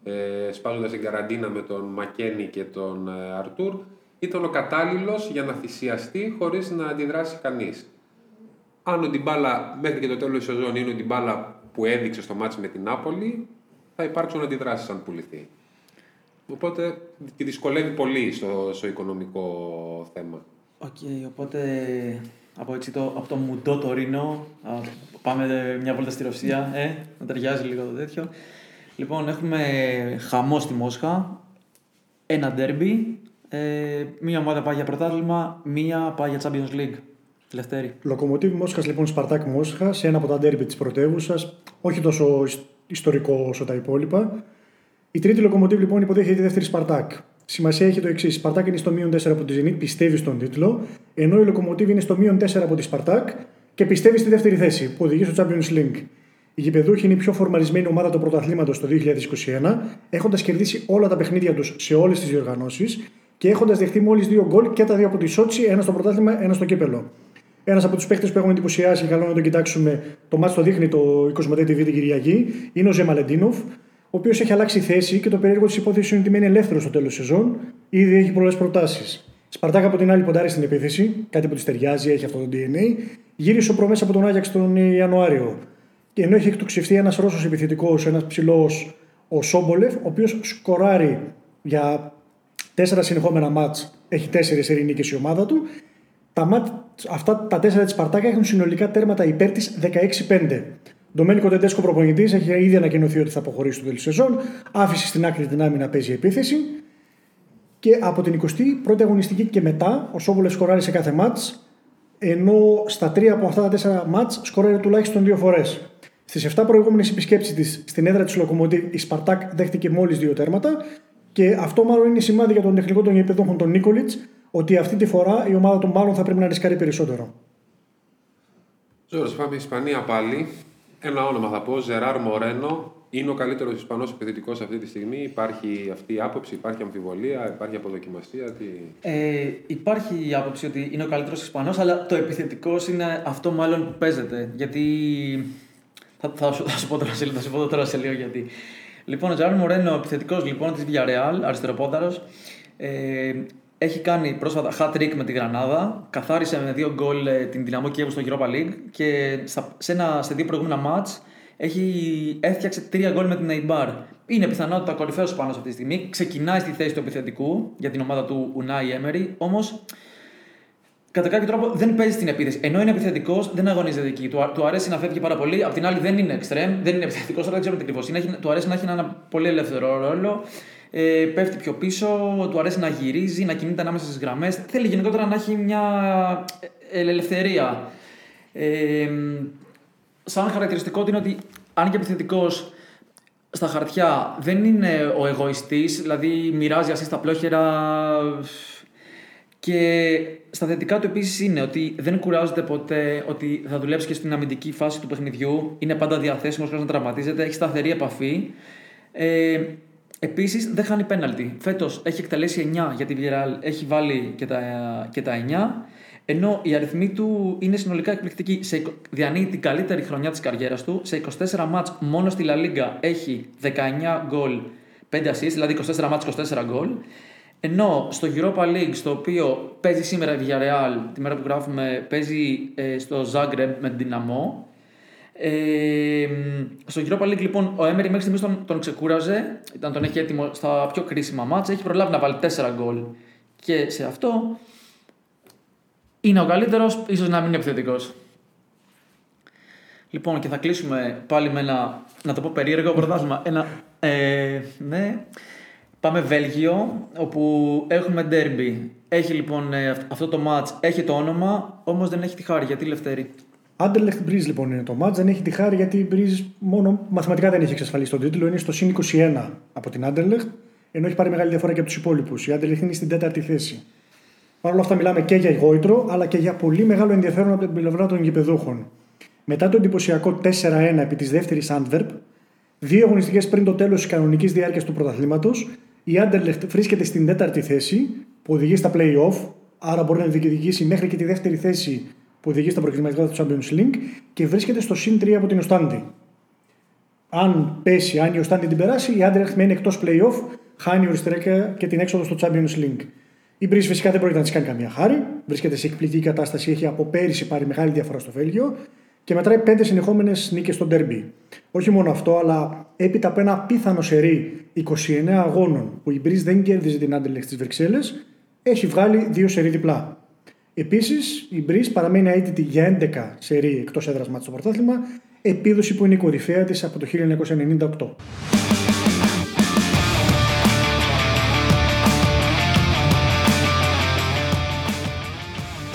ε, σπάζοντας την καραντίνα με τον Μακένι και τον ε, Αρτούρ. Ήταν ο κατάλληλο για να θυσιαστεί χωρίς να αντιδράσει κανείς. Αν ο Ντιμπάλα μέχρι και το τέλος της σεζόν είναι ο Ντιμπάλα που έδειξε στο μάτς με την Νάπολη, θα υπάρξουν αντιδράσεις αν πουληθεί. Οπότε τη δυσκολεύει πολύ στο, στο οικονομικό θέμα. Οκ, οπότε από, έτσι το, από το μουντό Τορίνο α, πάμε μια βόλτα στη Ρωσία, ε, να ταιριάζει λίγο το τέτοιο. Λοιπόν, έχουμε χαμό στη Μόσχα, ένα ντέρμπι, ε, μία ομάδα πάει για πρωτάθλημα, μία πάει για Champions League. Λευτέρη. Λοκομοτίβ Μόσχας λοιπόν Σπαρτάκ Μόσχα σε ένα από τα ντέρμπι της πρωτεύουσας, όχι τόσο ισ- ιστορικό όσο τα υπόλοιπα. Η τρίτη λοκομοτίβ λοιπόν υποδέχεται τη δεύτερη Σπαρτάκ. Σημασία έχει το εξής: Η Σπαρτάκ είναι στο μείον 4 από τη Zenit, πιστεύει στον τίτλο, ενώ η λοκομοτίβ είναι στο μείον 4 από τη Σπαρτάκ και πιστεύει στη δεύτερη θέση που οδηγεί στο Champions League. Η γηπεδούχη είναι η πιο φορμαρισμένη ομάδα του πρωταθλήματος το 2021, έχοντας κερδίσει όλα τα παιχνίδια τους σε όλες τις διοργανώσεις και έχοντας δεχτεί μόλις δύο γκολ και τα δύο από τη Σότσι, ένα στο πρωτάθλημα, ένα στο κύπελο. Ένας από τους παίχτε που έχουν εντυπωσιάσει, καλό να τον κοιτάξουμε, το μάτι το δείχνει το 25 TV την Κυριακή, είναι ο Ζεμαλεντίνοφ, ο οποίος έχει αλλάξει θέση και το περίεργο της υπόθεσης είναι ότι μένει ελεύθερος στο τέλος της σεζόν, ήδη έχει πολλές προτάσεις. Σπαρτάκα από την άλλη ποντάρει στην επίθεση, κάτι που της ταιριάζει, έχει αυτό το DNA. Γύρισε ο προμέσα από τον Άγιαξ τον Ιανουάριο. Και ενώ έχει εκτοξευτεί ένας Ρώσος επιθετικός, ένας ψηλός, ο Σόμπολεφ, ο οποίος σκοράρει για τέσσερα συνεχόμενα μάτς, έχει τέσσερις ειρηνίκε η ομάδα του. Τα μάτ, αυτά τα τέσσερα της Σπαρτάκα έχουν συνολικά τέρματα υπέρ της 16-5. Ντομένικο Τεντέσκο προπονητής έχει ήδη ανακοινωθεί ότι θα αποχωρήσει στο τέλος της σεζόν. Άφησε στην άκρη την άμυνα παίζει επίθεση. Και από την 21η αγωνιστική και μετά, ο Σόβολε σκοράρει σε κάθε μάτς, ενώ στα τρία από αυτά τα τέσσερα μάτς σκοράρει τουλάχιστον δύο φορές. Στις 7 προηγούμενες επισκέψεις της στην έδρα της Λοκομοτίβ, η Σπαρτάκ δέχτηκε μόλις δύο τέρματα και αυτό μάλλον είναι σημάδι για τον τεχνικό των γηπεδόχων τον Νίκολιτς ότι αυτή τη φορά η ομάδα των μάλλον θα πρέπει να ρισκάρει περισσότερο. Ζόρις, πάμε Ισπανία πάλι. Ένα όνομα θα πω, Ζεράρ Μορένο. Είναι ο καλύτερος Ισπανός επιθετικός αυτή τη στιγμή. Υπάρχει αυτή η άποψη, υπάρχει αμφιβολία, υπάρχει αποδοκιμασία. Τι... Ε, υπάρχει η άποψη ότι είναι ο καλύτερος Ισπανός, αλλά το επιθετικός είναι αυτό μάλλον που παίζεται. Γιατί Θα, θα, σου, θα, σου πω τώρα σε, θα σου πω τώρα σε λίγο γιατί. Λοιπόν, ο Τζάρον Μορένο, επιθετικός λοιπόν της Villarreal, αριστεροπόδαρος, ε, έχει κάνει πρόσφατα hat trick με τη Γρανάδα. Καθάρισε με δύο γκολ ε, την Δυναμό Κιέβου στο Europa League και στα, σε, ένα, σε δύο προηγούμενα match έχει, έφτιαξε τρία γκολ με την Eibar. Είναι πιθανότητα κορυφαίος πάνω σε αυτή τη στιγμή. Ξεκινάει στη θέση του επιθετικού για την ομάδα του Unai Emery. Όμως κατά κάποιο τρόπο δεν παίζει στην επίθεση. Ενώ είναι επιθετικός, δεν αγωνίζεται εκεί. Του, του αρέσει να φεύγει πάρα πολύ. Απ' την άλλη δεν είναι extreme, δεν είναι επιθετικός, αλλά δεν ξέρουμε τι ακριβώς είναι. Του αρέσει να έχει ένα πολύ ελεύθερο ρόλο. Ε, πέφτει πιο πίσω, του αρέσει να γυρίζει, να κινείται ανάμεσα στις γραμμές. Θέλει γενικότερα να έχει μια ε, ελευθερία. Ε, σαν χαρακτηριστικό είναι ότι αν και επιθετικός στα χαρτιά δεν είναι ο εγωιστής, δηλαδή μοιράζει ασύ στα πλόχερα και στα θετικά του επίσης είναι ότι δεν κουράζεται ποτέ, ότι θα δουλέψει και στην αμυντική φάση του παιχνιδιού, είναι πάντα διαθέσιμος χωρί να τραυματίζεται, έχει σταθερή επαφή. Ε, Επίσης δεν χάνει πέναλτι. Φέτος έχει εκτελέσει 9 για τη Villarreal, έχει βάλει και τα, και τα 9. Ενώ οι αριθμοί του είναι συνολικά εκπληκτικοί. Σε, διανύει την καλύτερη χρονιά της καριέρας του. Σε 24 μάτς μόνο στη La Liga έχει 19 γκολ, 5 assists, δηλαδή 24 μάτς, 24 γκολ. Ενώ στο Europa League, στο οποίο παίζει σήμερα η Villarreal, τη μέρα που γράφουμε, παίζει ε, στο Zagreb με την Dinamo. Ε, στο Europa League λοιπόν ο Emery μέχρι στιγμής τον, τον ξεκούραζε, ήταν τον έχει έτοιμο στα πιο κρίσιμα μάτσα, έχει προλάβει να βάλει 4 γκολ και σε αυτό είναι ο καλύτερος, ίσως να μην είναι επιθετικός. Λοιπόν και θα κλείσουμε πάλι με ένα, να το πω περίεργο πρωτάθλημα, ένα, ε, ναι, Πάμε Βέλγιο, όπου έχουμε derby. Έχει λοιπόν ε, αυτό το match, έχει το όνομα, όμως δεν έχει τη χάρη. Γιατί Λευτέρη; Anderlecht Breeze λοιπόν είναι το match, δεν έχει τη χάρη γιατί η Breeze μόνο μαθηματικά δεν έχει εξασφαλίσει τον τίτλο. Είναι στο συν 21 από την Anderlecht, ενώ έχει πάρει μεγάλη διαφορά και από τους υπόλοιπους. Η Anderlecht είναι στην τέταρτη θέση. Παρ' όλα αυτά μιλάμε και για γόητρο, αλλά και για πολύ μεγάλο ενδιαφέρον από την πλευρά των γηπεδούχων. Μετά το εντυπωσιακό 4-1 επί της δεύτερης Antwerp, δύο αγωνιστικές πριν το τέλος της κανονικής διάρκειας του πρωταθλήματος, η Anderlecht βρίσκεται στην τέταρτη θέση που οδηγεί στα play-off, άρα μπορεί να διεκδικήσει μέχρι και τη δεύτερη θέση που οδηγεί στα προκριματικά του Champions League και βρίσκεται στο συν 3 από την Οστάντη. Αν πέσει, αν η Οστάντη την περάσει, η Anderlecht μένει εκτός play-off, χάνει οριστικά και την έξοδο στο Champions League. Η Μπρίζ φυσικά δεν πρόκειται να τη κάνει καμία χάρη. Βρίσκεται σε εκπληκτική κατάσταση, έχει από πέρυσι πάρει μεγάλη διαφορά στο Βέλγιο και μετράει πέντε συνεχόμενες νίκες στο Ντέρμπι. Όχι μόνο αυτό, αλλά έπειτα από ένα απίθανο σερί 29 αγώνων που η Μπρίζ δεν κέρδιζε την Άντελεχ στις Βρυξέλλες, έχει βγάλει δύο σερί διπλά. Επίσης, η Μπρίζ παραμένει αίτητη για 11 σερί εκτός έδρας μάτια στο πρωτάθλημα, επίδοση που είναι η κορυφαία της από το 1998.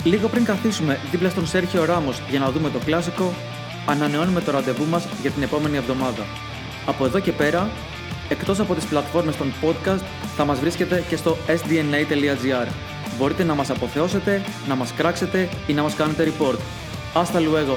Λίγο πριν καθίσουμε δίπλα στον Σέρχιο Ράμος για να δούμε το κλασικό, ανανεώνουμε το ραντεβού μας για την επόμενη εβδομάδα. Από εδώ και πέρα, εκτός από τις πλατφόρμες των podcast, θα μας βρίσκετε και στο sdna.gr. Μπορείτε να μας αποθεώσετε, να μας κράξετε ή να μας κάνετε report. Hasta luego!